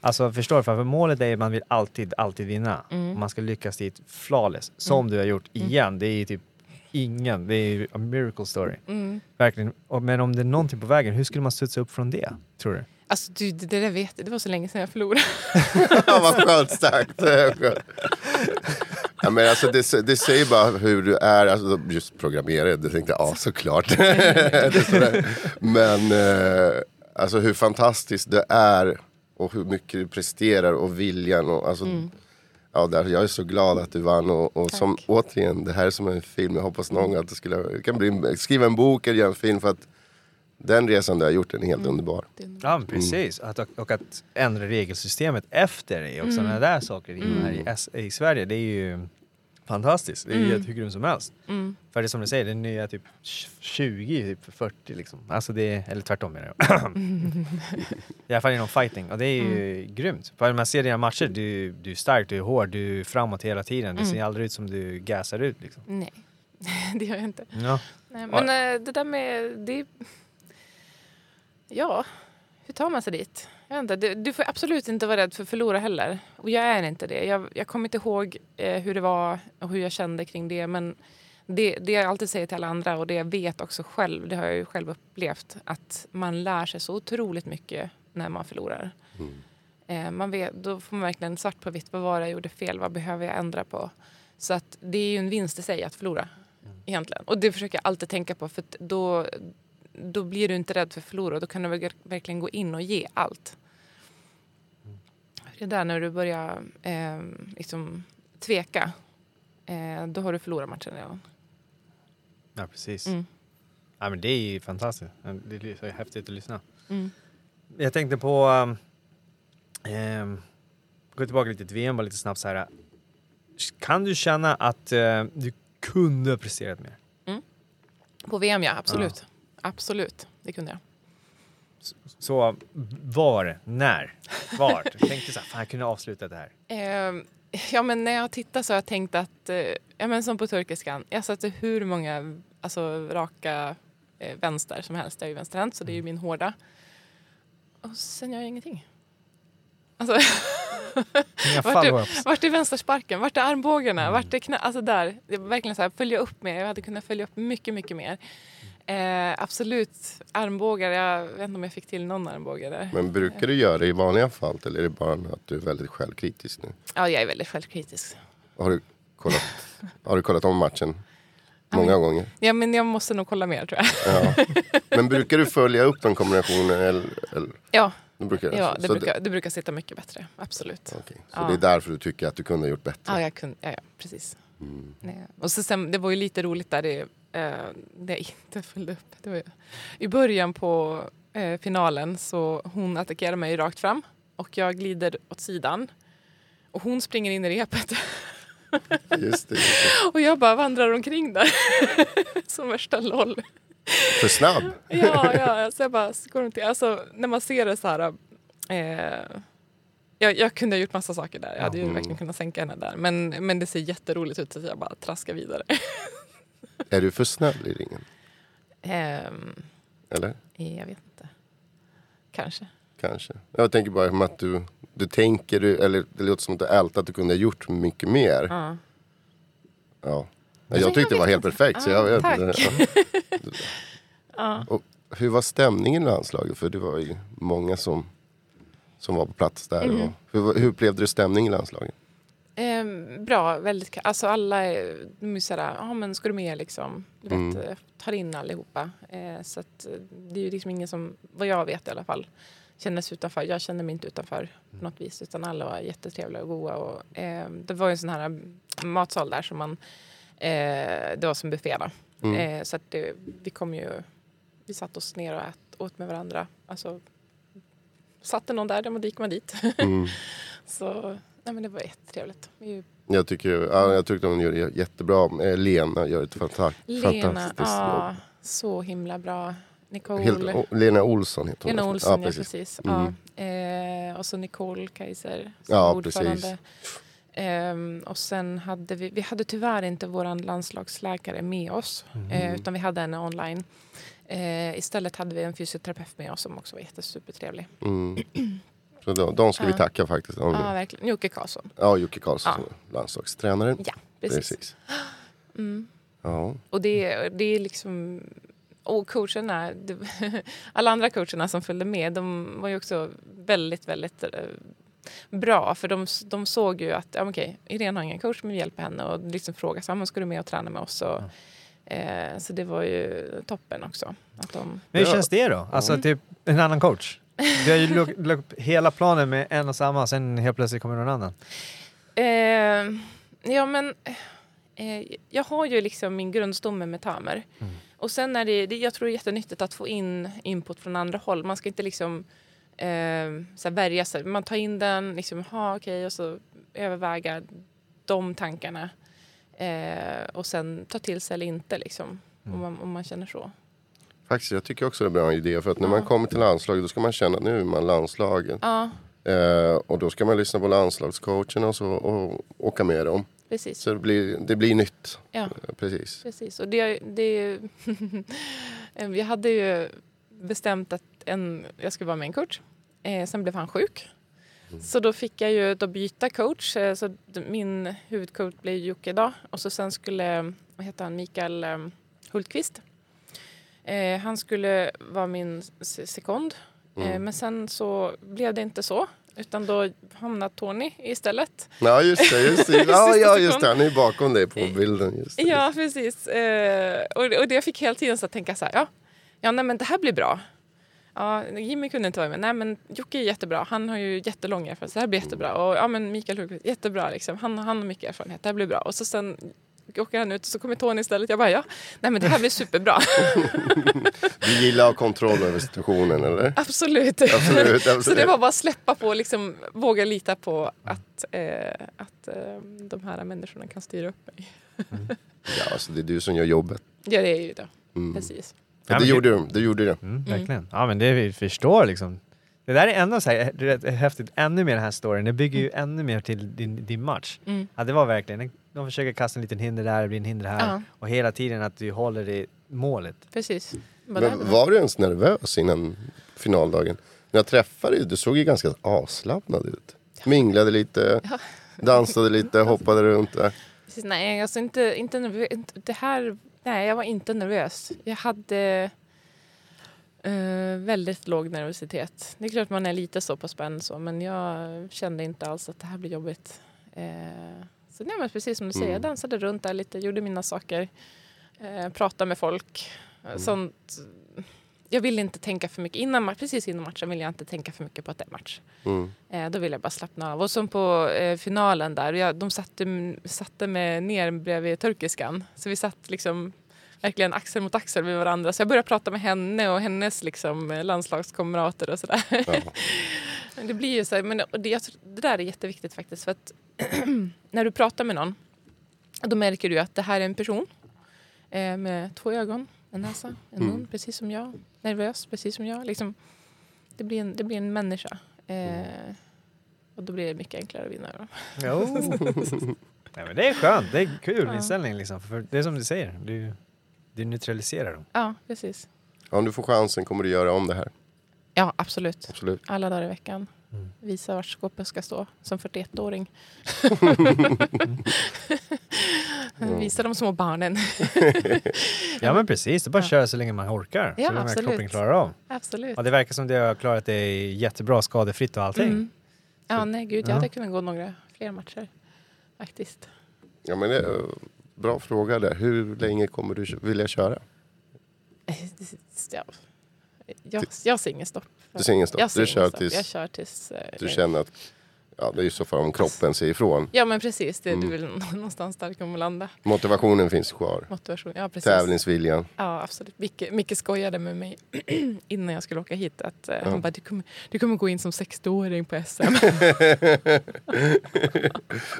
Alltså förstår du? För målet är att man vill alltid, alltid vinna. Mm. Man ska lyckas dit flawless, som du har gjort igen. Det är ju typ ingen, det är ju a miracle story. Mm. Verkligen. Men om det är någonting på vägen, hur skulle man studsa upp från det? Tror du? Alltså du, det där vet jag. Det var så länge sedan jag förlorade. vad skönt sagt. Ja, men alltså, det, det säger bara hur du är, alltså, just programmerare, det tänkte jag, ja såklart. Men eh, alltså hur fantastiskt det är och hur mycket du presterar och viljan. Och, alltså, ja, där, jag är så glad att du vann och, och som, återigen, det här är som en film, jag hoppas någon gång att det skulle, det kan bli, skriva en bok eller göra en film för att den resan du har gjort den är helt underbar. Ja, precis. Att, och att ändra regelsystemet efter det också. Sådana där saker in här i, S- i Sverige, det är ju fantastiskt. Det är ju hur grymt som helst. Mm. För det är som du säger, det är nya typ 20, typ 40 liksom. Alltså det är, eller tvärtom menar jag. I alla fall inom fighting. Och det är ju grymt. För när man ser dina matcher, du, du är stark, du är hård, du är framåt hela tiden. Det ser aldrig ut som du gasar ut liksom. Nej, det gör jag inte. Ja. Nej, men eh, det där med... Det, ja, hur tar man sig dit? Jag inte, du, du får absolut inte vara rädd för att förlora heller. Och jag är inte det. Jag, jag kommer inte ihåg eh, hur det var och hur jag kände kring det. Men det, det jag alltid säger till alla andra och det jag vet också själv, det har jag ju själv upplevt, att man lär sig så otroligt mycket när man förlorar. Eh, man vet, då får man verkligen svart på vitt. Vad var det jag gjorde fel? Vad behöver jag ändra på? Så att det är ju en vinst i sig att förlora. Egentligen. Och det försöker jag alltid tänka på. För då, då blir du inte rädd för att förlora. Då kan du verk- verkligen gå in och ge allt. Det är där när du börjar eh, liksom, tveka. Eh, då har du förlorat matchen redan. ja, precis. Mm. Ja, men det är ju fantastiskt. Det är så häftigt att lyssna. Mm. Jag tänkte på... Um, ehm, gå tillbaka lite till VM bara lite snabbt så här. Kan du känna att eh, du kunde ha presterat mer? På VM, ja. Absolut. Absolut. Det kunde jag. Så var, när, vart? Jag tänkte så här, fan jag kunde ha avslutat det här. Eh, ja, men när jag tittar så har jag tänkt att, eh, ja, men som på turkiskan, jag satte hur många alltså, raka eh, vänster som helst. Jag är ju vänsterhänt så det är ju min hårda. Och sen gör jag ingenting. Alltså, vart, är, vart är vänstersparken? Vart är armbågarna? Vart är knä? Alltså där. Det var verkligen så här, följa upp mer. Jag hade kunnat följa upp mycket, mycket mer. Eh, absolut, armbågar. Jag vet inte om jag fick till någon armbåge där. Men brukar du göra det i vanliga fall eller är det bara att du är väldigt självkritisk nu? Ja, jag är väldigt självkritisk. Har du kollat, har du kollat om matchen många gånger? Ja, men jag måste nog kolla mer tror jag. Ja. Men brukar du följa upp de kombinationerna? Eller, eller, Ja, du brukar, ja det, så brukar, det brukar sitta mycket bättre. Absolut. okej. Så Ja. det är därför du tycker att du kunde ha gjort bättre? Ja, jag kunde, ja, ja precis. Mm. Och så sen, det var ju lite roligt där det, eh, det jag inte följde upp. Det var ju, I början på eh, finalen så hon attackerar mig rakt fram och jag glider åt sidan. Och hon springer in i repet. Just det, just det. Och jag bara vandrar omkring där. Som värsta LOL. För snabb. Ja, ja, så jag bara går runt. i- Alltså när man ser det så här. Eh, jag, jag kunde ha gjort massa saker där. Jag hade ju Mm. verkligen kunnat sänka henne där. Men, men det ser jätteroligt ut så jag bara traskar vidare. Är du för snäll i ringen? Ehm, Eller? jag vet inte. Kanske. Kanske. Jag tänker bara att du, du tänker, du- eller det låter som att du ältat att du kunde ha gjort mycket mer. Ja. Ja. jag Jag tyckte det var helt perfekt. Så jag, Ja, jag, tack. Ja. Och hur var stämningen i landslaget? För det var ju många som, som var på plats där. Och hur, hur upplevde du stämningen i landslaget? Ehm, bra, väldigt. Alltså alla är, de är sådär, ja men ska du med liksom? Du vet, Mm. eh, tar in allihopa. Eh, så att eh, det är ju liksom ingen som, vad jag vet i alla fall, känner sig utanför. Jag känner mig inte utanför på något vis. Utan alla var jättetrevliga och goa. Och, eh, det var ju en sån här matsal där som man, eh, det var som buffé då. Mm. Eh, så att det, vi kom ju, vi satt oss ner och ät, åt med varandra. Alltså, satt det någon där, då gick man dit. Mm. Så nej, men det var jättetrevligt. Ju Jag tycker, ja, jag tyckte hon gjorde jättebra. Eh, Lena gör ett fanta- Lena, fantastiskt ja, jobb. så himla bra. Nicole. Helt, Lena Olsson heter hon. Lena. Olsson, ja precis. Mm. Ja. Eh, och så Nicole Kaiser som Ja, ordförande. precis. Ehm, och sen hade vi, vi hade tyvärr inte vår landslagsläkare med oss. Mm. Eh, utan vi hade henne online. Eh, istället hade vi en fysioterapeut med oss som också var jättesupertrevlig. Mm. Så de, de ska vi tacka faktiskt. Ja, Ja, verkligen. Jocke Karlsson. ja Jocke Karlsson Ja. som är landslagstränare. Ja, precis. Precis. Mm. Ja. Och det, det är liksom... Och coacherna, det, alla andra coacherna som följde med, de var ju också väldigt, väldigt eh, bra. För de, de såg ju att, ja, okej, Irene har ingen coach, men vi hjälper henne. Och liksom frågade, så, men ska du med och träna med oss? Och, eh, så det var ju toppen också. Att de, Men hur Ja. känns det då? Alltså typ en annan coach? Du har ju lagt upp hela planen med en och samma, sen helt plötsligt kommer någon annan. Eh, ja, men eh, jag har ju liksom min grundstomme med Tamer. Och sen är det, det, jag tror det är jättenyttigt att få in input från andra håll. Man ska inte liksom eh, så här värja sig. Man tar in den, liksom, ha okej, och så överväga de tankarna. Eh, och sen ta till sig eller inte, liksom, om, man, om man känner så. Faktiskt, jag tycker också det är en bra idé. För att när man kommer till landslaget då ska man känna att nu är man landslaget. Ja, Eh, och då ska man lyssna på landslagscoacherna och, så, och åka med dem. precis. Så det blir, det blir nytt. Ja. Eh, Precis. Precis, och det, det Vi hade ju bestämt att en, jag skulle vara med en coach. Eh, sen blev han sjuk. Så då fick jag ju då byta coach. Eh, så min huvudcoach blev Jocke idag. Och så sen skulle, vad heter han, Mikael eh, Hultqvist. Eh, han skulle vara min se- sekond. Eh, men sen så blev det inte så. Utan då hamnade Tony istället. Ja just det, just det. Ja, ja just det. Han är bakom dig på bilden. Just det. Ja, precis. Eh, och, och det fick hela tiden så att tänka så här, ja, ja nej, men det här blir bra. Ja, Jimmy kunde inte vara med. Nej, men Jocke är jättebra. Han har ju jättelång erfarenhet. Så det här blir jättebra. Och ja, men Mikael Hultqvist, jättebra. Liksom. Han, han har mycket erfarenhet. Det här blir bra. Och så sen åker han ut och så kommer Tony istället. Jag bara, ja, nej men det här blir superbra. Du gillar att ha kontroll över situationen eller? absolut. Absolut, så absolut. det var bara att släppa på, liksom, våga lita på att, eh, att eh, de här människorna kan styra upp mig. Ja, alltså det är du som gör jobbet. Ja, det är ju det. Mm. Precis. Ja, det men- gjorde du. Det gjorde du. Mm, verkligen. Ja men det vi förstår liksom. Det där är ändå så här, rätt häftigt, ännu mer den här storyn. Det bygger ju ännu mer till din, din match. Mm. Ja det var verkligen, de försöker kasta en liten hinder där, det blir en hinder här. Ja. Och hela tiden att du håller i målet. Precis. Men var du ens nervös innan finaldagen? När jag träffade dig, du såg ju ganska avslappnad ut. Minglade lite, Ja. dansade lite, hoppade runt där. Precis, nej, alltså inte, inte nervös. inte- Det här, nej, jag var inte nervös. Jag hade eh, väldigt låg nervositet. Det är klart man är lite så på spänn så, men jag kände inte alls att det här blir jobbigt. Eh, så nej, men precis som du säger, jag dansade runt där lite, gjorde mina saker, eh, pratade med folk. Eh, Sånt. Jag ville inte tänka för mycket. Innan, precis innan matchen ville jag inte tänka för mycket på att det är match. Mm. Eh, då ville jag bara slappna av. Och som på eh, finalen där, jag, de satte, satte mig ner bredvid turkiskan. Så vi satt liksom verkligen axel mot axel med varandra. Så jag började prata med henne och hennes liksom, eh, landslagskamrater och sådär. Ja. Det blir ju så här, men det, det där är jätteviktigt faktiskt. För att när du pratar med någon då märker du att det här är en person eh, med två ögon, en näsa, en Mm. mun, precis som jag. Nervös, precis som jag. Liksom, det, blir en, det blir en människa. Eh, och då blir det mycket enklare att vinna. Då. Jo. Nej, men det är skönt, det är kul Ja. inställning liksom. För det är som du säger, du, du neutraliserar dem. Ja, precis. Om du får chansen kommer du göra om det här. Ja, absolut. Absolut. Alla dagar i veckan. Mm. Visa vart skåpet ska stå som 41-åring. Visa de små barnen. Ja men precis, det är bara att Ja. köra så länge man orkar. Ja, så länge absolut. kroppen klarar av. Absolut. Och det verkar som det har klarat det jättebra skadefritt och allting. Mm. Ja, nej gud, Ja. jag hade kunnat gå några fler matcher. Faktiskt. Ja, men det är, bra fråga där. Hur länge kommer du vilja köra? Ja. Jag, jag ser ingen stopp. Du ser ingen stopp? Jag ser Du ingen kör stopp. tills- Jag kör tills... eh, Du känner att ja, det är ju så fall om kroppen säger ifrån. Ja men precis, det är Mm. du väl någonstans där det kommer landa. Motivationen finns kvar. Motivation. Ja precis. Tävlingsviljan. Ja absolut. Micke, Micke skojade med mig innan jag skulle åka hit. Att, eh, Han bara, du kommer, du kommer gå in som 60-åring på SM.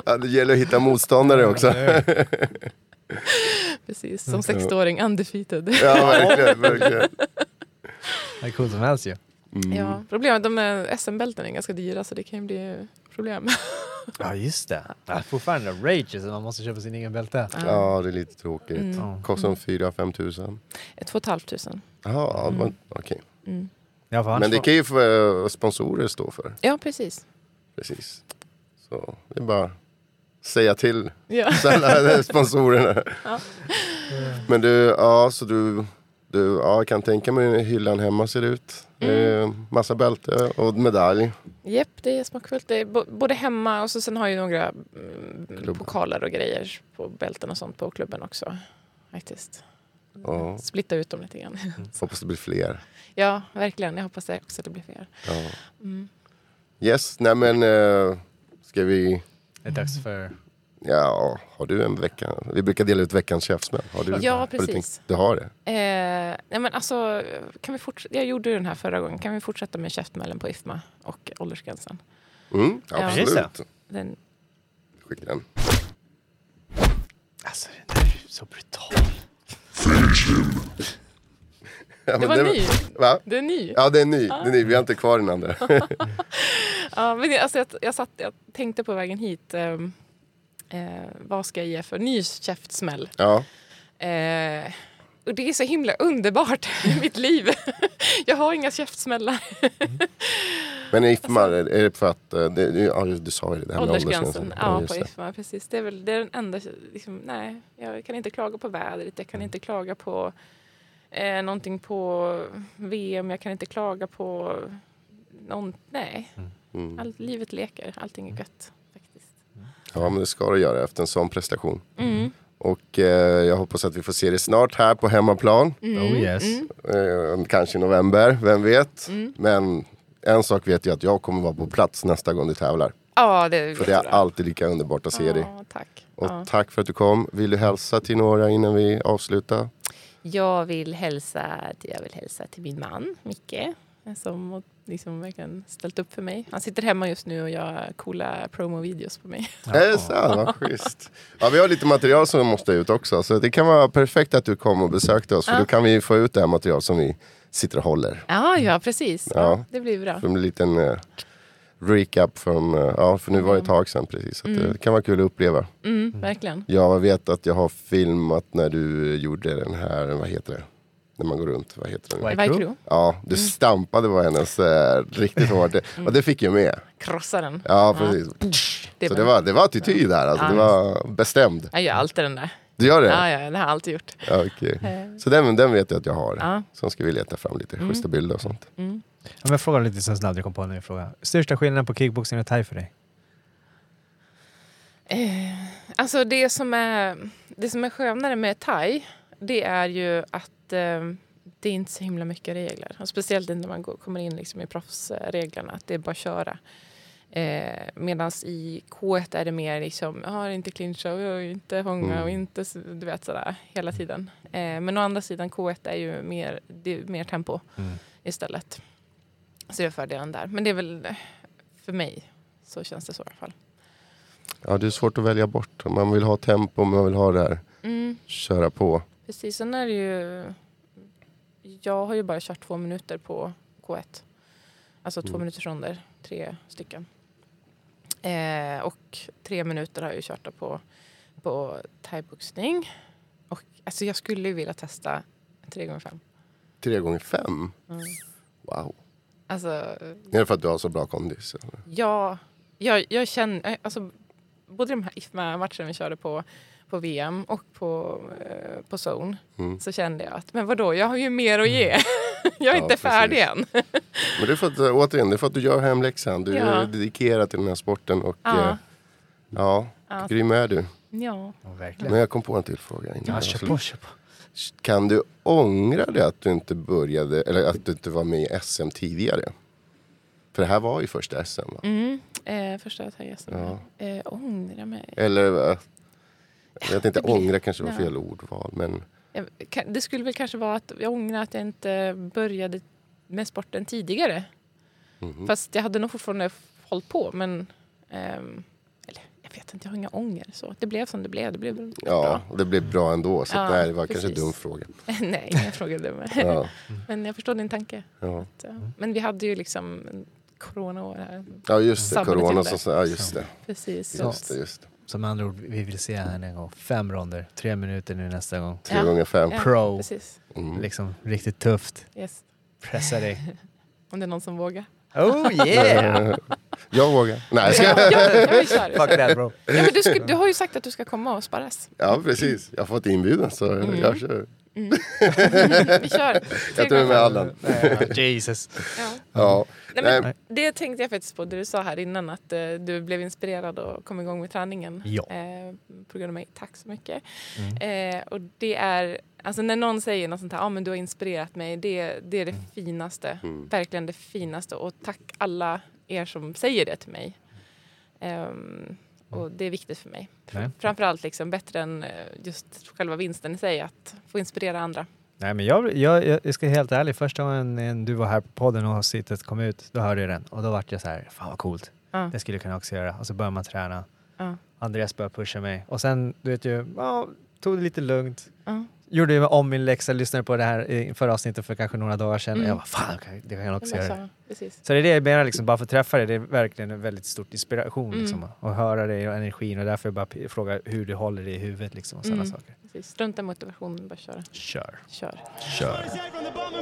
Ja, det gäller att hitta motståndare också. precis, som 60-åring, undefeated. Ja, verkligen. verkligen. Det är coolt som helst ju. Mm. Ja, problemet de är SM-bälten är ganska dyra så det kan ju bli problem. Ja just det. Ja, fortfarande rage så man måste köpa sin egen bälte. Ja, det är lite tråkigt. Mm. Ja. Kostar de 4-5 tusen? Två och ett halvt tusen. Jaha, det var- okej. Mm. Ja, för Men det kan ju få, eh, sponsorer stå för. Ja precis. Precis. Så det är bara att säga till Ja. sponsorerna. Ja. Men du, ja så du, du ja, jag kan tänka mig hur hyllan hemma ser ut. Mm. Eh, massa bälte och medalj. Japp, det är smakfullt. Det är både hemma och så sen har jag ju några mm, Klubbar. pokaler och grejer på bälten och sånt på klubben också. Faktiskt. Ja, Splitta ut dem lite grann. hoppas det blir fler. ja, verkligen. Jag hoppas det också att det blir fler. Ja. Mm. Yes, nej men eh, ska vi, Det är dags för... ja, har du en vecka? Vi brukar dela ut veckans käftsmäll. Har du, Ja, har du, precis. tänkt, du har det? Eh, nej men alltså, kan vi forts- jag gjorde den här förra gången. Kan vi fortsätta med käftmällen på IFMA och åldersgränsen? Mm, Ja. absolut. Det. Den, Skicka den. Alltså det där är så brutalt. Ja, det var ny. Va? Det är ny. Ja, det är ny. Det är ny. Vi har inte kvar den andra. Ja, men det, alltså, jag, jag, satt, jag tänkte på vägen hit. ehm, eh, vad ska jag ge för ny käftsmäll? Ja. Eh, och det är så himla underbart i mitt liv. jag har inga käftsmällar. Men IFMA, är är det för att, eh, det, ja, du sa ju det, här med Åldersgränsen. Ja, just på det. IFMA. Precis. Det är väl det är den enda... Liksom, nej, jag kan inte klaga på vädret. Jag kan inte klaga på eh, någonting på VM. Jag kan inte klaga på någon... Nej, Mm. allt, livet leker. Allting är gött. Ja, men det ska du göra efter en sån prestation. Mm. Och eh, jag hoppas att vi får se det snart här på hemmaplan. Oh yes. Mm. Eh, kanske i november, vem vet. Men en sak vet jag att jag kommer vara på plats nästa gång du tävlar. Ja, det För det är alltid lika underbart att se dig. Ja, tack. Och Ja. tack för att du kom. Vill du hälsa till några innan vi avslutar? Jag vill hälsa, till- jag vill hälsa till min man, Micke, som liksom verkligen ställt upp för mig. Han sitter hemma just nu och gör coola promo-videos på mig. Är det sant? Vad schysst. Ja, vi har lite material som måste ut också. Så det kan vara perfekt att du kom och besökte oss. För Ja. då kan vi få ut det här material som vi sitter och håller. Ja, ja precis. Ja, Ja. det blir bra. Som en liten eh, recap från, eh, ja för nu var det ett tag sedan precis. Så att det kan vara kul att uppleva. Mm, verkligen. Jag vet att jag har filmat när du gjorde den här, vad heter det? När man går runt, vad heter Crew? Crew. Ja, du stampade på hennes eh, riktigt hårt. Och det fick jag med. Krossa den. Ja, precis. Det Så var- det var, det var attityd där, alltså. Ja. det var bestämd. Jag gör alltid den där. Du gör det? Ja, ja, det har jag alltid gjort. Ja, okej. Eh, Så den, den vet jag att jag har. Ja. Sen ska vi leta fram lite schyssta bilder och sånt. Mm. Ja, men jag frågar lite så snabbt jag kom på en ny fråga. Största skillnaden på kickboxing och thai för dig? Eh, alltså det som, är, det som är skönare med thai, det är ju att eh, det är inte så himla mycket regler. Och speciellt inte när man går, kommer in liksom i proffsreglerna, att det är bara att köra. Eh, Medan i K1 är det mer liksom, har inte clincha och inte hånga Mm. och inte, du vet sådär, hela tiden. Eh, men å andra sidan K1 är ju mer, det är mer tempo istället. Så det är fördelen där. Men det är väl, för mig, så känns det så i alla fall. Ja, det är svårt att välja bort. Man vill ha tempo, man vill ha det här. Mm, Köra på. Precis, sen är det ju... Jag har ju bara kört två minuter på K1. Alltså två Mm. minuters ronder, tre stycken. Eh, och tre minuter har jag ju kört på, på thaiboxning. Och alltså jag skulle ju vilja testa tre gånger fem. Tre gånger fem. Mm. Wow. Alltså, Är det för att du har så bra kondis? eller? Ja, jag, jag känner, alltså, både de här IFMA-matcherna vi körde på, på VM och på, eh, på Zone Mm. så kände jag att men vadå, jag har ju mer att ge. jag är Ja, inte färdig precis. än. Men det är för att, återigen, det är för att du gör hemläxan. Du Ja. är dedikerad till den här sporten och Ja. eh, ja, Ja. grym är du. Ja. Men jag kom på en till fråga innan. Ja, kör på, kör på. Kan du ångra det att du inte började, eller att du inte var med i SM tidigare? För det här var ju första SM va? Mm. Eh, första taggresan. Ja. Eh, ångrar mig. Eller, eh, jag blir- ångra kanske var ja. fel ordval. Men det skulle väl kanske vara att jag ångrar att jag inte började med sporten tidigare. mhm. Fast jag hade nog fortfarande hållit på men ehm, eller, jag vet inte, jag har inga ånger. Så. Det blev som det blev. Det blev ja, det blev bra ändå. Så Ja, det var kanske en precis. dum fråga. Nej, jag frågade mig. Ja, Men jag förstår din tanke. ja. Att, eh, Men vi hade ju liksom coronaår här. ja just det. Corona. Så, ja, just det. Precis. Just det, just det. Så med andra ord, vi vill se henne en gång. Fem ronder, tre minuter nu nästa gång. Tre gånger fem. Ja, Pro. Precis. Mm. Liksom riktigt tufft. Yes. Pressa dig. Om det är någon som vågar. Oh yeah! Jag vågar. Nej, ska Ja, ja, vi kör. Fuck that bro. Ja, men du, ska, du har ju sagt att du ska komma och sparras. Ja, precis. Jag har fått inbjudan så Mm. jag kör. Vi kör. Jag tar med Allan. Jesus. Ja. Ja. Nej, men det tänkte jag faktiskt på, det du sa här innan att eh, du blev inspirerad och kom igång med träningen. Ja. Eh, på grund av mig. Tack så mycket. Mm. Eh, och det är, alltså när någon säger något sånt här, ah, men du har inspirerat mig, det, det är det finaste. Mm. Verkligen det finaste. Och tack alla er som säger det till mig. Ehm, och det är viktigt för mig. Nej. Framförallt liksom bättre än eh, just själva vinsten i sig, att få inspirera andra. Nej men jag, jag, jag ska helt ärlig, första gången en- du var här på podden och avsnittet kom ut, då hörde jag den och då vart jag så här, fan vad coolt. Ja. Det skulle jag kunna också göra. Och så börjar man träna. Ja. Andreas började pusha mig. Och sen, du vet ju, ja, tog det lite lugnt. Ja. Gjorde ju om min läxa, lyssnade på det här i förra avsnittet för kanske några dagar sedan. Mm. Jag bara, fan det kan jag också göra. så, precis. Så det är det jag menar, liksom, bara för att träffa dig, det är verkligen en väldigt stor inspiration. Mm. Liksom, att höra dig och energin och därför jag bara frågar hur du håller det i huvudet liksom, och sådana Mm. saker. precis. Strunta i motivationen, bara köra. Kör. Kör. Kör.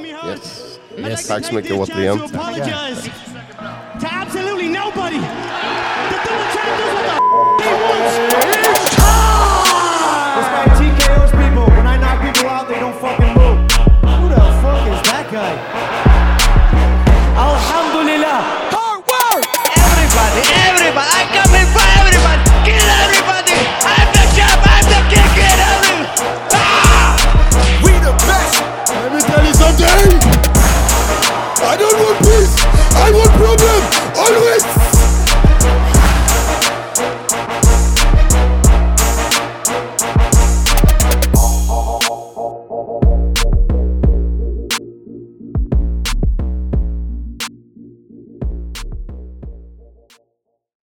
Yes. Like to Tack så mycket återigen. to guy TKOs people. When I knock people out, they don't fucking move. Who the fuck is that guy? Alhamdulillah. Hard work. Everybody, everybody. I come in for everybody. Kill everybody. I'm the champ. I'm the king. Get everybody. Ah! We the best. Let me tell you something. I don't want peace. I want problems. Always.